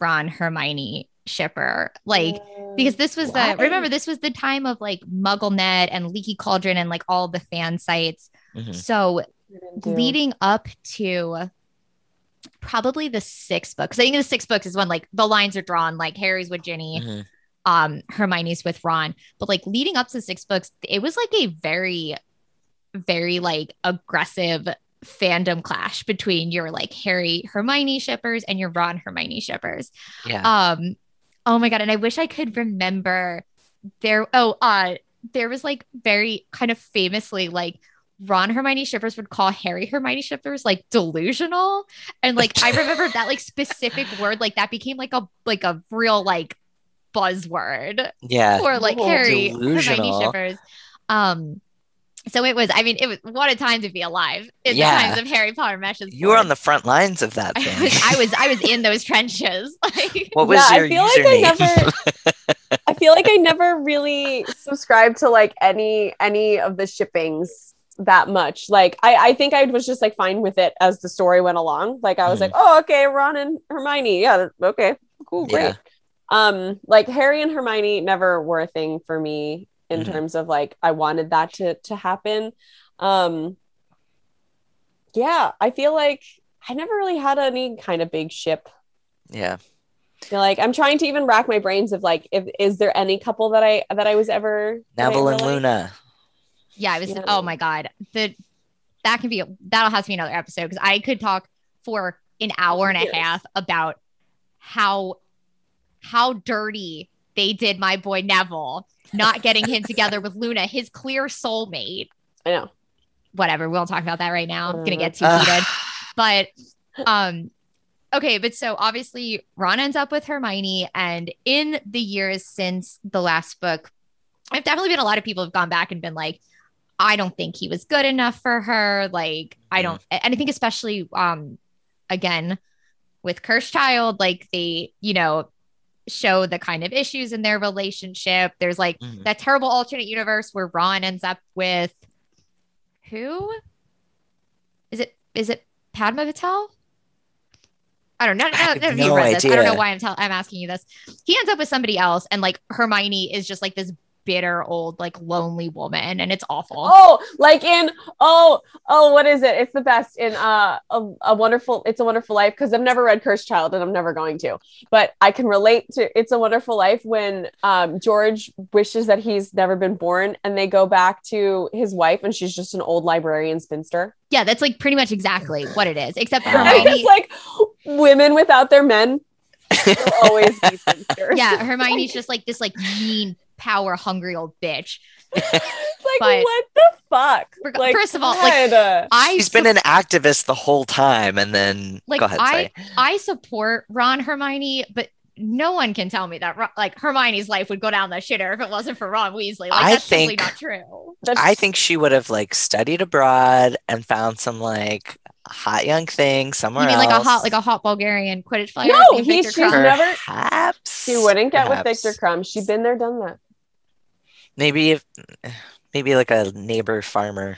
Ron Hermione shipper. Like because this was Why? the remember this was the time of like MuggleNet and Leaky Cauldron and like all the fan sites. Mhm. So leading up to probably the sixth book, because I think the sixth book is when like the lines are drawn, like Harry's with Ginny, Mhm. um, Hermione's with Ron. But like leading up to the six books, it was like a very, very like aggressive fandom clash between your like Harry Hermione shippers and your Ron Hermione shippers. Yeah. Um, oh my god, and I wish I could remember there. Oh, uh, there was like very kind of famously like Ron Hermione shippers would call Harry Hermione shippers like delusional, and like I remember that like specific word like that became like a like a real like buzzword yeah. for like Oh, Harry Hermione shippers. Um, so it was. I mean, it was what a time to be alive in Yeah. the times of Harry Potter meshes. You were on the front lines of that I was, I was, I was in those trenches. Like, What was Yeah, I your feel like I never- i feel like i never really subscribed to like any any of the shippings that much like i i think i was just like fine with it as the story went along like i was Mhm. like oh okay ron and hermione yeah okay cool great Yeah. um like harry and hermione never were a thing for me in Mhm. terms of like i wanted that to to happen um yeah i feel like i never really had any kind of big ship Yeah. feel like I'm trying to even rack my brains of like, if is there any couple that I that I was ever that Neville and liked? Luna. Yeah, I was. Yeah. Oh my god, the that can be that'll have to be another episode because I could talk for an hour and a Yes. half about how how dirty they did my boy Neville not getting him together with Luna, his clear soulmate. I know. Whatever, we won't talk about that right now. I'm gonna get too Ugh. heated, but um. Okay, but so obviously Ron ends up with Hermione, and in the years since the last book, I've definitely been a lot of people have gone back and been like, I don't think he was good enough for her. Like, I don't, and I think especially, um, again, with Cursed Child, like they, you know, show the kind of issues in their relationship. There's like Mhm. that terrible alternate universe where Ron ends up with who? Is it is it Padma Patil? I don't know. I No, no, read this. I don't know why I'm telling. I'm asking you this. He ends up with somebody else, and like Hermione is just like this bitter old like lonely woman, and it's awful. Oh, like in oh oh, what is it? It's the best in uh a, a wonderful. It's a Wonderful Life because I've never read Cursed Child and I'm never going to, but I can relate to It's a Wonderful Life when um George wishes that he's never been born and they go back to his wife and she's just an old librarian spinster. Yeah, that's like pretty much exactly what it is. Except Yeah. And Hermione, it's like women without their men will always be spinsters. yeah, Hermione's just like this like mean, power hungry old bitch. like but- what the fuck? Reg- Like, first of all, like, I She's been an activist the whole time, and then like go ahead. I sorry. I support Ron Hermione, but no one can tell me that like Hermione's life would go down the shitter if it wasn't for Ron Weasley. Like I that's think- not true. That's- I think she would have like studied abroad and found some like hot young thing somewhere You mean like a hot like a hot Bulgarian Quidditch player? No, he- she's Krum? never- Perhaps she wouldn't get with. Viktor Krum. She'd been there, done that. Maybe if maybe like a neighbor farmer.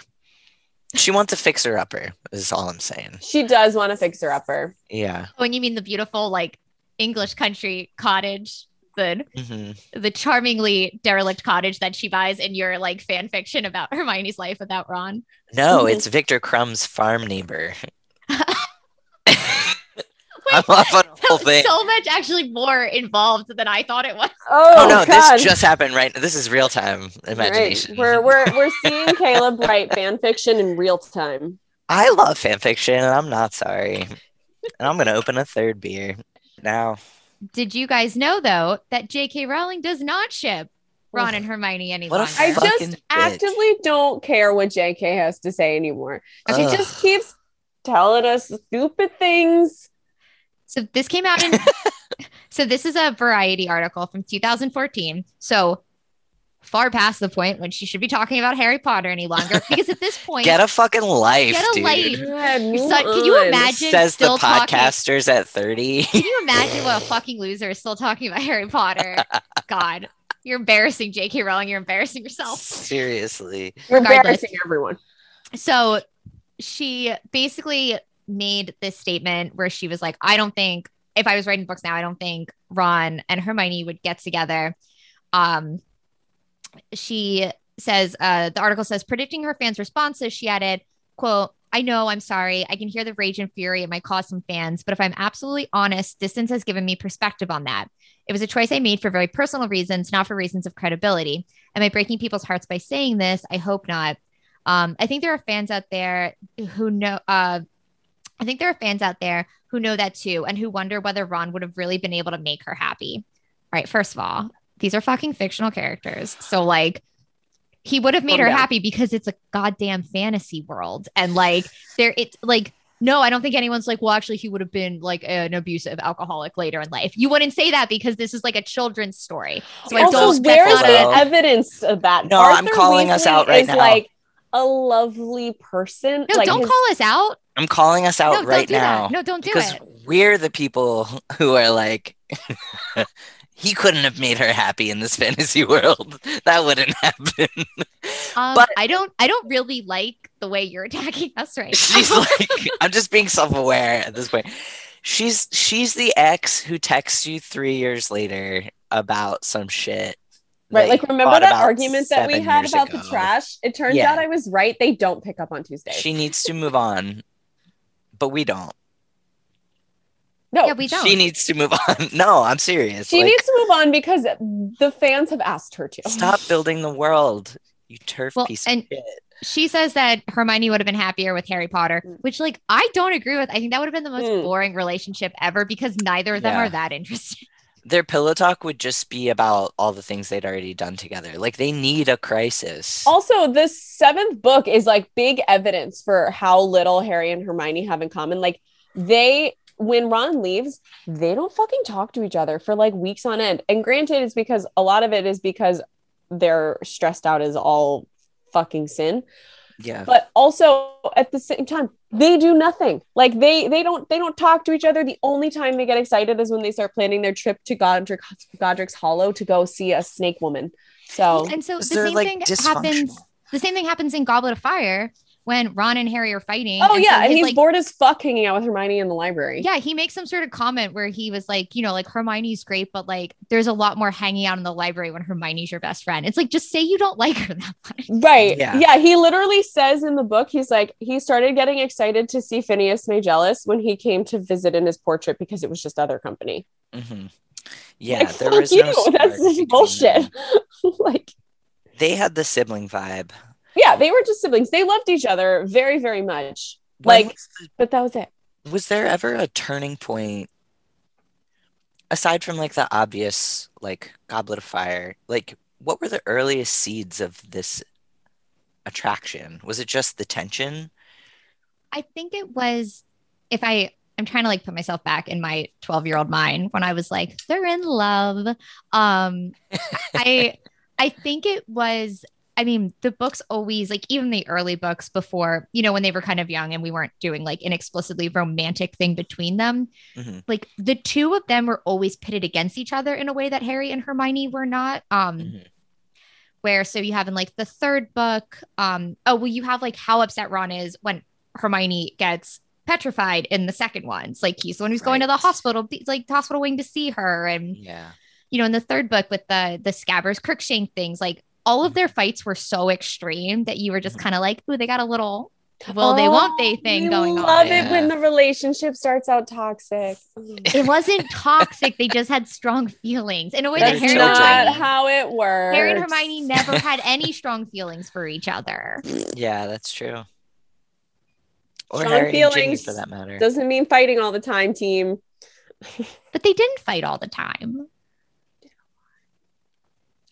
She wants a fixer upper. Is all I'm saying. She does want to fix her upper. Yeah. Oh, and you mean the beautiful like English country cottage, the hmm the charmingly derelict cottage that she buys in your like fan fiction about Hermione's life without Ron. No, it's Viktor Krum's farm neighbor. I'm off the whole So, thing. so much actually more involved than I thought it was. Oh, Oh no, God. this just happened right. Now. This is real time imagination. Right. We're we're we're seeing Caleb write fan fiction in real time. I love fan fiction, and I'm not sorry. And I'm gonna open a third beer now. Did you guys know though that J.K. Rowling does not ship Ron and Hermione any What a longer? I just bitch. actively don't care what JK has to say anymore. She Ugh. just keeps telling us stupid things. So this came out in So this is a variety article from 2014. So far past the point when she should be talking about Harry Potter any longer. Because at this point, Get a fucking life, Get a dude. life. God, move son- can you on. imagine- Says the still talking- podcasters at 30. can you imagine what a fucking loser is still talking about Harry Potter? God, you're embarrassing J.K. Rowling. You're embarrassing yourself. Seriously. You're regardless. embarrassing everyone. So she basically made this statement where she was like, I don't think if I was writing books now, I don't think Ron and Hermione would get together. Um, she says, uh, the article says, predicting her fans' responses, she added, quote, I know, I'm sorry. I can hear the rage and fury it might cause some fans, but if I'm absolutely honest, distance has given me perspective on that. It was a choice I made for very personal reasons, not for reasons of credibility. Am I breaking people's hearts by saying this? I hope not. Um, I think there are fans out there who know. Uh, I think there are fans out there who know that too, and who wonder whether Ron would have really been able to make her happy. All right, first of all, these are fucking fictional characters, so like he would have made Calm her down. happy because it's a goddamn fantasy world, and like there, it's like. No, I don't think anyone's like, well, actually, he would have been like an abusive alcoholic later in life. You wouldn't say that because this is like a children's story. So I don't. where's that's not the a- evidence of that? No, I'm calling us out right is now. like a lovely person. no, like don't his- call us out. I'm calling us out no, right don't do now. that. No, don't do because it. we're the people who are like he couldn't have made her happy in this fantasy world that wouldn't happen Um, but- I don't. I don't really like the way you're attacking us right now. she's like i'm just being self-aware at this point she's she's the ex who texts you three years later about some shit Right, like remember that argument that we had years about the trash? It turns Yeah. out I was right. They don't pick up on Tuesdays. she needs to move on but we don't No, Yeah, we don't. She needs to move on. No, I'm serious. she Like, needs to move on because the fans have asked her to. stop building the world. You turf Well, piece and- of shit. she says that Hermione would have been happier with Harry Potter, Mm. which like I don't agree with. I think that would have been the most Mm. boring relationship ever because neither of them Yeah. are that interesting. Their pillow talk would just be about all the things they'd already done together. Like they need a crisis. Also, the seventh book is like big evidence for how little Harry and Hermione have in common. Like they when Ron leaves, they don't fucking talk to each other for like weeks on end. And granted, it's because a lot of it is because they're stressed out as all fucking sin. yeah. But also at the same time, they do nothing. Like they they don't they don't talk to each other. The only time they get excited is when they start planning their trip to Godric Godric's Hollow to go see a snake woman. So And so Is the same like, thing happens. The same thing happens in Goblet of Fire when Ron and Harry are fighting. Oh so yeah, and he's like, bored as fuck hanging out with Hermione in the library. Yeah, he makes some sort of comment where he was like, you know, like Hermione's great, but like there's a lot more hanging out in the library when Hermione's your best friend. It's like just say you don't like her that much. Right. Yeah. Yeah. He literally says in the book, he's like, he started getting excited to see Phineas Nigellus when he came to visit in his portrait because it was just other company. hmm Yeah, Like, there fuck was no you. spark That's bullshit. like, They had the sibling vibe. Yeah, they were just siblings. They loved each other very, very much. When Like- the- But that was it. was there ever a turning point aside from like the obvious like Goblet of Fire? Like what were the earliest seeds of this attraction? Was it just the tension? I think it was if I I'm trying to like put myself back in my 12 year old mind when I was like, they're in love. Um I I think it was I mean, the books always like even the early books before, you know, when they were kind of young and we weren't doing like an explicitly romantic thing between them, Mhm. like the two of them were always pitted against each other in a way that Harry and Hermione were not. Um Mhm. where so you have in like the third book um oh well you have like how upset ron is when hermione gets petrified in the second one it's like he's the one who's going to the hospital like the hospital wing to see her and Yeah. you know in the third book with the the scabbers crookshank things like all of their fights were so extreme that you were just Mhm. kind of like ooh they got a little will they won't they Oh, thing I going on love Yeah. it when the relationship starts out toxic. it wasn't toxic they just had strong feelings in a way They're that That's harry not hermione how it works. harry and hermione never had any strong feelings for each other Yeah, that's true. Or Strong Harry and Ginny feelings for that matter. Doesn't mean fighting all the time, team. but they didn't fight all the time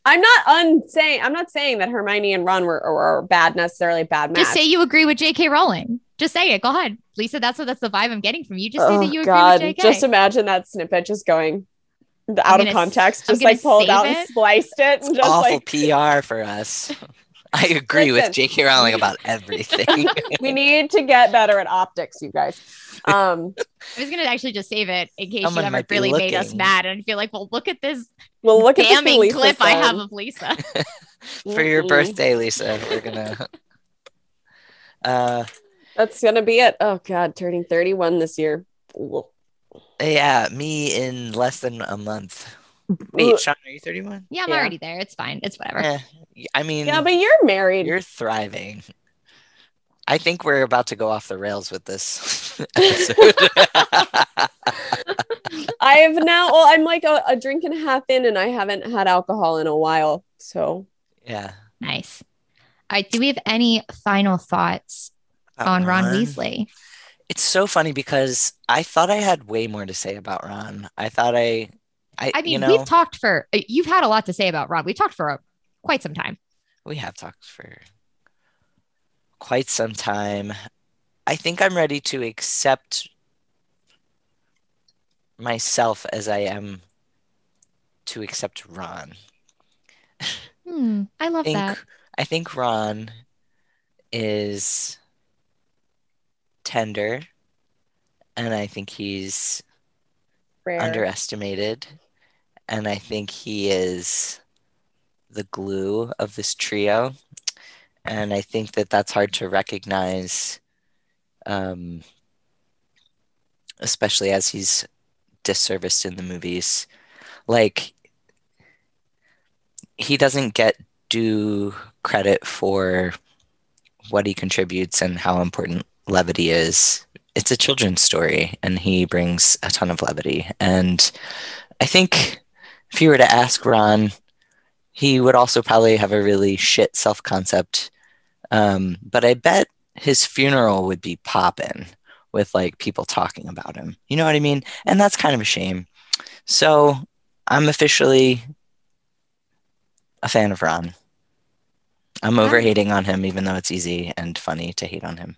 I'm not unsaying. I'm not saying that Hermione and Ron were, were bad necessarily bad match. Just say you agree with J.K. Rowling. Just say it. Go ahead, Lisa. That's what that's the vibe I'm getting from you. Just say oh that you agree God! with J.K. Just imagine that snippet just going out of gonna s- context, just like pulled save out and spliced it, and just Awful like PR for us. I agree Listen. with J.K. Rowling about everything. we need to get better at optics, you guys. Um, I was gonna actually just save it in case Someone you ever might be really made us mad and feel like, well, look at this well, look at this damning Lisa clip I have of Lisa. for your birthday, Lisa, we're gonna. Uh, That's gonna be it. Oh God, turning 31 this year. Ugh. yeah, me in less than a month. Wait, Sean, are you 31? yeah, I'm Yeah. already there. It's fine. It's whatever. Eh, I mean, Yeah, but you're married. you're thriving. I think we're about to go off the rails with this episode. I have now. Well, I'm like a, a drink and a half in, and I haven't had alcohol in a while. So yeah. Nice. All right. Do we have any final thoughts on Ron Weasley? It's so funny because I thought I had way more to say about Ron. I thought I, I, I mean, you know, we've talked for uh, you've had a lot to say about Ron. We talked for a, quite some time. we have talked for quite some time. I think I'm ready to accept myself as I am to accept Ron. Hmm, I love think that. I think Ron is tender and I think he's rare. underestimated and I think he is the glue of this trio. And I think that that's hard to recognize um, especially as he's disserviced in the movies. Like he doesn't get due credit for what he contributes and how important levity is. It's a children's story and he brings a ton of levity. And I think if you were to ask Ron, he would also probably have a really shit self concept. Um, but I bet his funeral would be poppin' with like people talking about him. You know what I mean? And that's kind of a shame. So I'm officially a fan of Ron. I'm over hating on him, even though it's easy and funny to hate on him.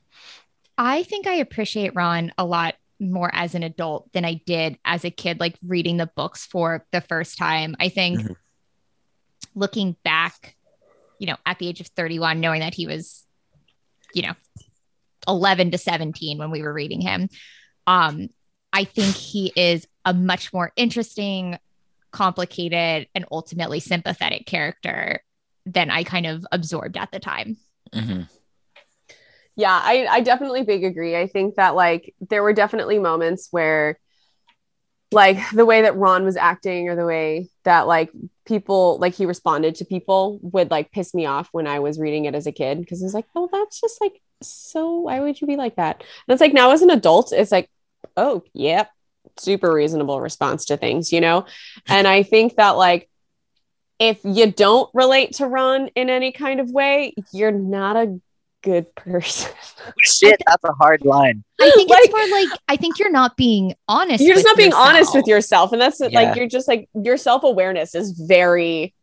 I think I appreciate Ron a lot more as an adult than I did as a kid, like reading the books for the first time. I think mm-hmm. looking back, you know, at the age of 31, knowing that he was, you know, 11 to 17 when we were reading him, um, I think he is a much more interesting, complicated, and ultimately sympathetic character than I kind of absorbed at the time. Mm-hmm. Yeah, I, I definitely big agree. I think that like there were definitely moments where like the way that Ron was acting or the way that like people like he responded to people would like piss me off when I was reading it as a kid because it's like, oh, that's just like so why would you be like that? And it's like now as an adult, it's like, oh, yep, super reasonable response to things, you know? And I think that like if you don't relate to Ron in any kind of way, you're not a good person. Shit, that's a hard line. I think like, it's more like I think you're not being honest. You're just not being yourself. honest with yourself, and that's yeah. like you're just like your self awareness is very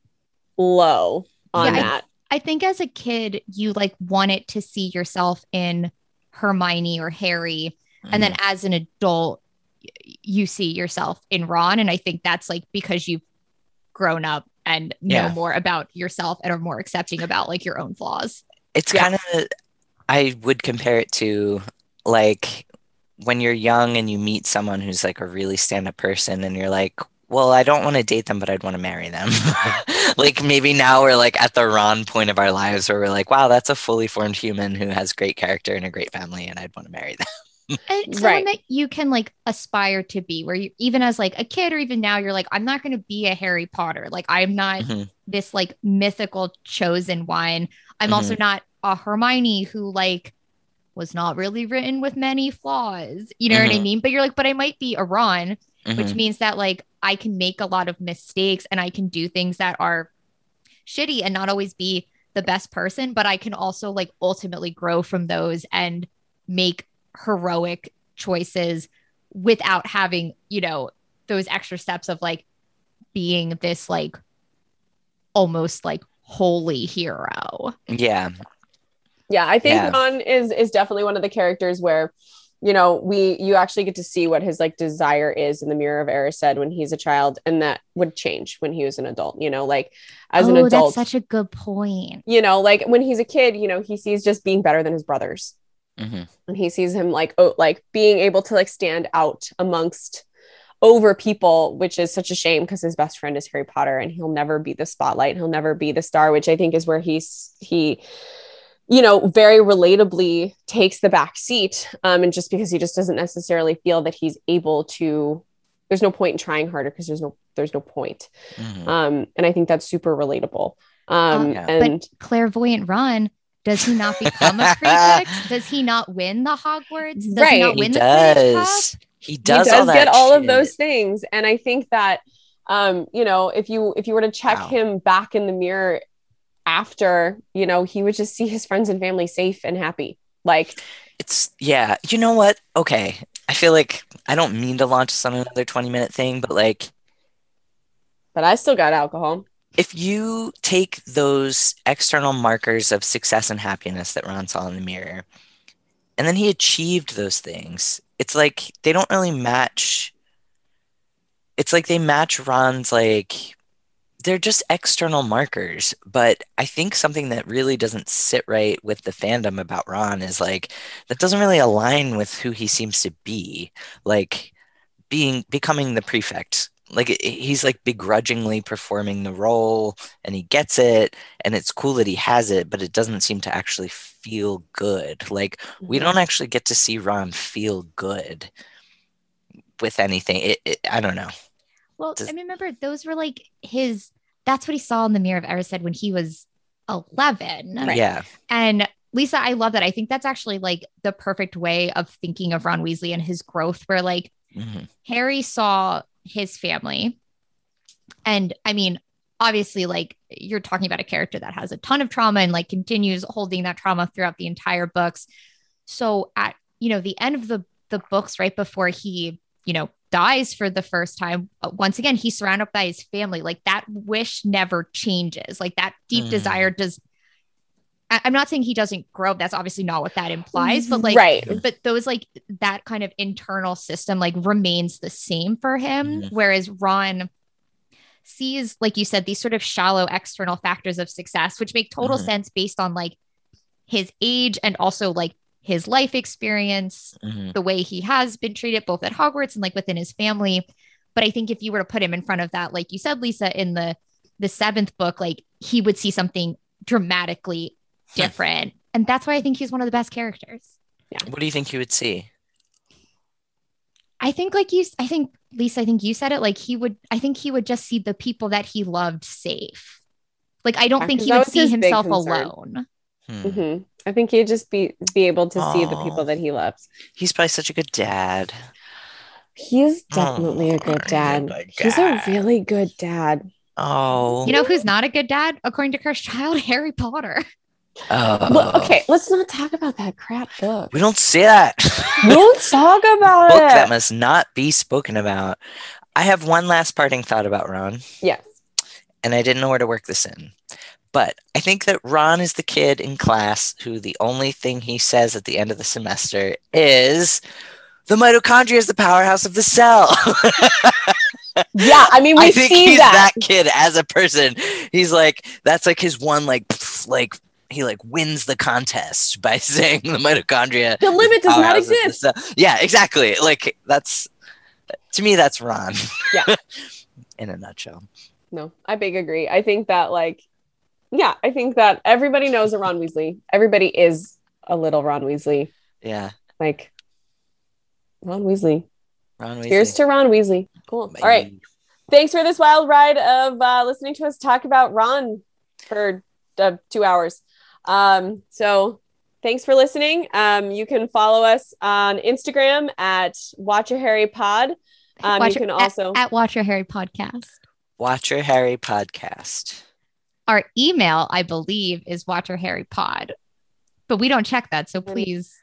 low on yeah, that. I, I think as a kid, you like wanted to see yourself in Hermione or Harry, mm. and then mm. as an adult, you see yourself in Ron, and I think that's like because you've grown up and know yeah. more about yourself and are more accepting about like your own flaws. It's yeah. kind of, I would compare it to like when you're young and you meet someone who's like a really stand up person and you're like, well, I don't want to date them, but I'd want to marry them. like maybe now we're like at the Ron point of our lives where we're like, wow, that's a fully formed human who has great character and a great family, and I'd want to marry them. and someone right. that you can like aspire to be where you even as like a kid or even now you're like i'm not going to be a harry potter like i'm not mm-hmm. this like mythical chosen one i'm mm-hmm. also not a hermione who like was not really written with many flaws you know mm-hmm. what i mm-hmm. mean but you're like but i might be a ron which mm-hmm. means that like i can make a lot of mistakes and i can do things that are shitty and not always be the best person but i can also like ultimately grow from those and make heroic choices without having, you know, those extra steps of like being this like almost like holy hero. Yeah. Yeah, I think yeah. Ron is is definitely one of the characters where you know we you actually get to see what his like desire is in the mirror of Erised when he's a child and that would change when he was an adult you know like as oh, an adult that's such a good point you know like when he's a kid you know he sees just being better than his brothers Mm-hmm. And he sees him like oh, like being able to like stand out amongst over people, which is such a shame because his best friend is Harry Potter and he'll never be the spotlight. He'll never be the star, which I think is where he's he you know very relatably takes the back seat um, and just because he just doesn't necessarily feel that he's able to there's no point in trying harder because there's no there's no point mm-hmm. um, and i think that's super relatable um, uh, and but clairvoyant ron does he not become a prefect? does he not win the Hogwarts? Does right. he not win he the does. He does. He does all get all shit. of those things, and I think that, um, you know, if you if you were to check wow. him back in the mirror after, you know, he would just see his friends and family safe and happy. Like, it's yeah. You know what? Okay, I feel like I don't mean to launch us on another twenty minute thing, but like, but I still got alcohol if you take those external markers of success and happiness that Ron saw in the mirror, and then he achieved those things, it's like they don't really match. It's like they match Ron's like they're just external markers. But I think something that really doesn't sit right with the fandom about Ron is like that doesn't really align with who he seems to be. Like being becoming the prefect like he's like begrudgingly performing the role and he gets it and it's cool that he has it but it doesn't seem to actually feel good like mm-hmm. we don't actually get to see ron feel good with anything it, it, i don't know well Does, i remember those were like his that's what he saw in the mirror of Erised when he was 11 right? yeah and Lisa, I love that. I think that's actually like the perfect way of thinking of Ron Weasley and his growth, where like Mhm. Harry saw his family. And I mean, obviously, like you're talking about a character that has a ton of trauma and like continues holding that trauma throughout the entire books. So at you know the end of the the books, right before he you know dies for the first time, uh, once again he's surrounded by his family. Like that wish never changes. Like that deep Mhm. desire does. I- I'm not saying he doesn't grow. That's obviously not what that implies. But like right. but those like that kind of internal system like remains the same for him Mhm. whereas ron sees like you said these sort of shallow external factors of success which make total Mhm. sense based on like his age and also like his life experience Mhm. the way he has been treated both at hogwarts and like within his family but i think if you were to put him in front of that like you said lisa in the the seventh book like he would see something dramatically different and that's why i think he's one of the best characters Yeah. What do you think he would see? I think like you I think Lisa, I think you said it like he would I think he would just see the people that he loved safe. Like I don't Yeah, think 'cause he would see himself alone. Hmm. hmm I think he'd just be be able to see the people that he loves. He's probably such a good dad. He's definitely a good Oh, dad. good He's a really good dad. Oh. You know who's not a good dad? According to Cursed Child, Harry Potter. Oh. Well, uh, okay, let's not talk about that crap book. We don't say that. We don't talk about Book it. that must not be spoken about. I have one last parting thought about Ron, yes. and I didn't know where to work this in. But I think that Ron is the kid in class who the only thing he says at the end of the semester is the mitochondria is the powerhouse of the cell. Yeah, I mean we I think see he's that. that. kid as a person. He's like that's like his one like like he like wins the contest by saying the mitochondria. The limit does not powerhouse of the exist. Yeah, exactly. Like that's to me that's Ron. Yeah. in a nutshell. No, I big agree. I think that like yeah, I think that everybody knows a Ron Weasley. Everybody is a little Ron Weasley. Yeah. Like Ron Weasley. Ron Weasley. to Ron Weasley. Cool. Bye. All right. Thanks for this wild ride of uh, listening to us talk about Ron for uh, two hours. Um, so thanks for listening. Um, you can follow us on Instagram at Watch a Harry Pod. Um, Watch you can at- also at Watch Your Harry podcast. Watch your Harry podcast. Our email, I believe, is Watch Your Harry Pod, but we don't check that. So please,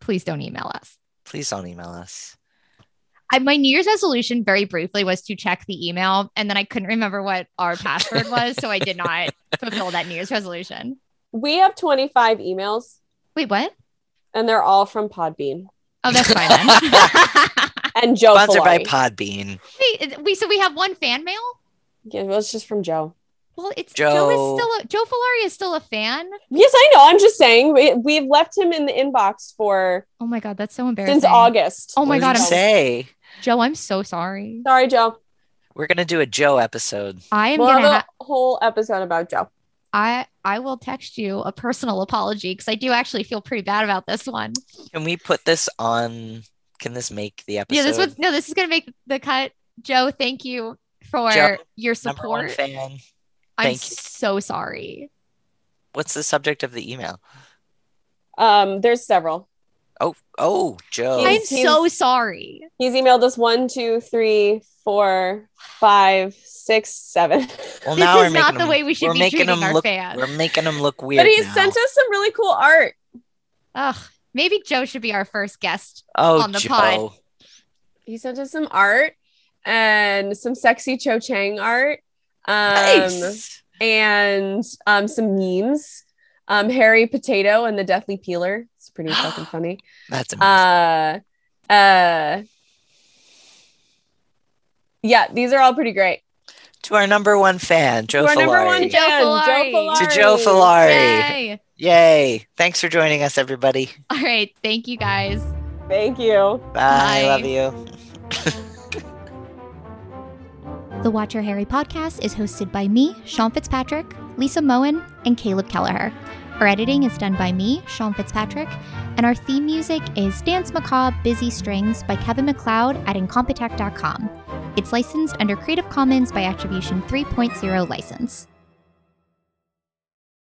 please don't email us. Please don't email us. I, my New Year's resolution, very briefly, was to check the email, and then I couldn't remember what our password was, so I did not fulfill that New Year's resolution. We have 25 emails Wait, what? and they're all from Podbean Oh, that's fine then. and Joe. Sponsored by Podbean. Wait, we so we have one fan mail. Yeah, well, it's just from Joe. Well, it's Joe, Joe- is still a, Joe Filari is still a fan. Yes, I know. I'm just saying we, we've left him in the inbox for Oh my god, that's so embarrassing. since August. Oh my What god, did I'm he say? Joe, I'm so sorry. Sorry, Joe. We're gonna do a Joe episode. I am We'll gonna. have Ha- a whole episode about Joe. I I will text you a personal apology because I do actually feel pretty bad about this one. Can we put this on? Can this make the episode? Yeah, this was no. This is gonna make the cut. Joe, thank you for Joe, your number one support. fan. I'm thank you. so sorry. What's the subject of the email? Um, there's several. Oh, oh, Joe. I'm He's- so sorry. He's emailed us one, two, three, four, five, six, seven. Well, This now is we're making not the him- way we should we're be making treating him our look, fans. We're making him look weird. but he now. sent us some really cool art. Ugh, maybe Joe should be our first guest. oh, on the Joe. pod. He sent us some art and some sexy Cho Chang art. Um, Nice. and um, some memes. Um, Harry Potato and the Deathly Peeler. It's pretty fucking funny. That's amazing. Uh, uh, yeah, these are all pretty great. To our number one fan, Joe To our number one Filari. Joe fan, Filari. Joe Filari. To Joe Filari. Yay. Yay! Thanks for joining us, everybody. All right. Thank you guys. Thank you. Bye. Bye. Love you. The Watcher Harry podcast is hosted by me, Sean Fitzpatrick, Lisa Moen, and Caleb Kelleher. Our editing is done by me, Sean Fitzpatrick, and our theme music is Danse Macabre Busy Strings by Kevin MacLeod at Incompetech.com. It's licensed under Creative Commons by Attribution 3.0 license.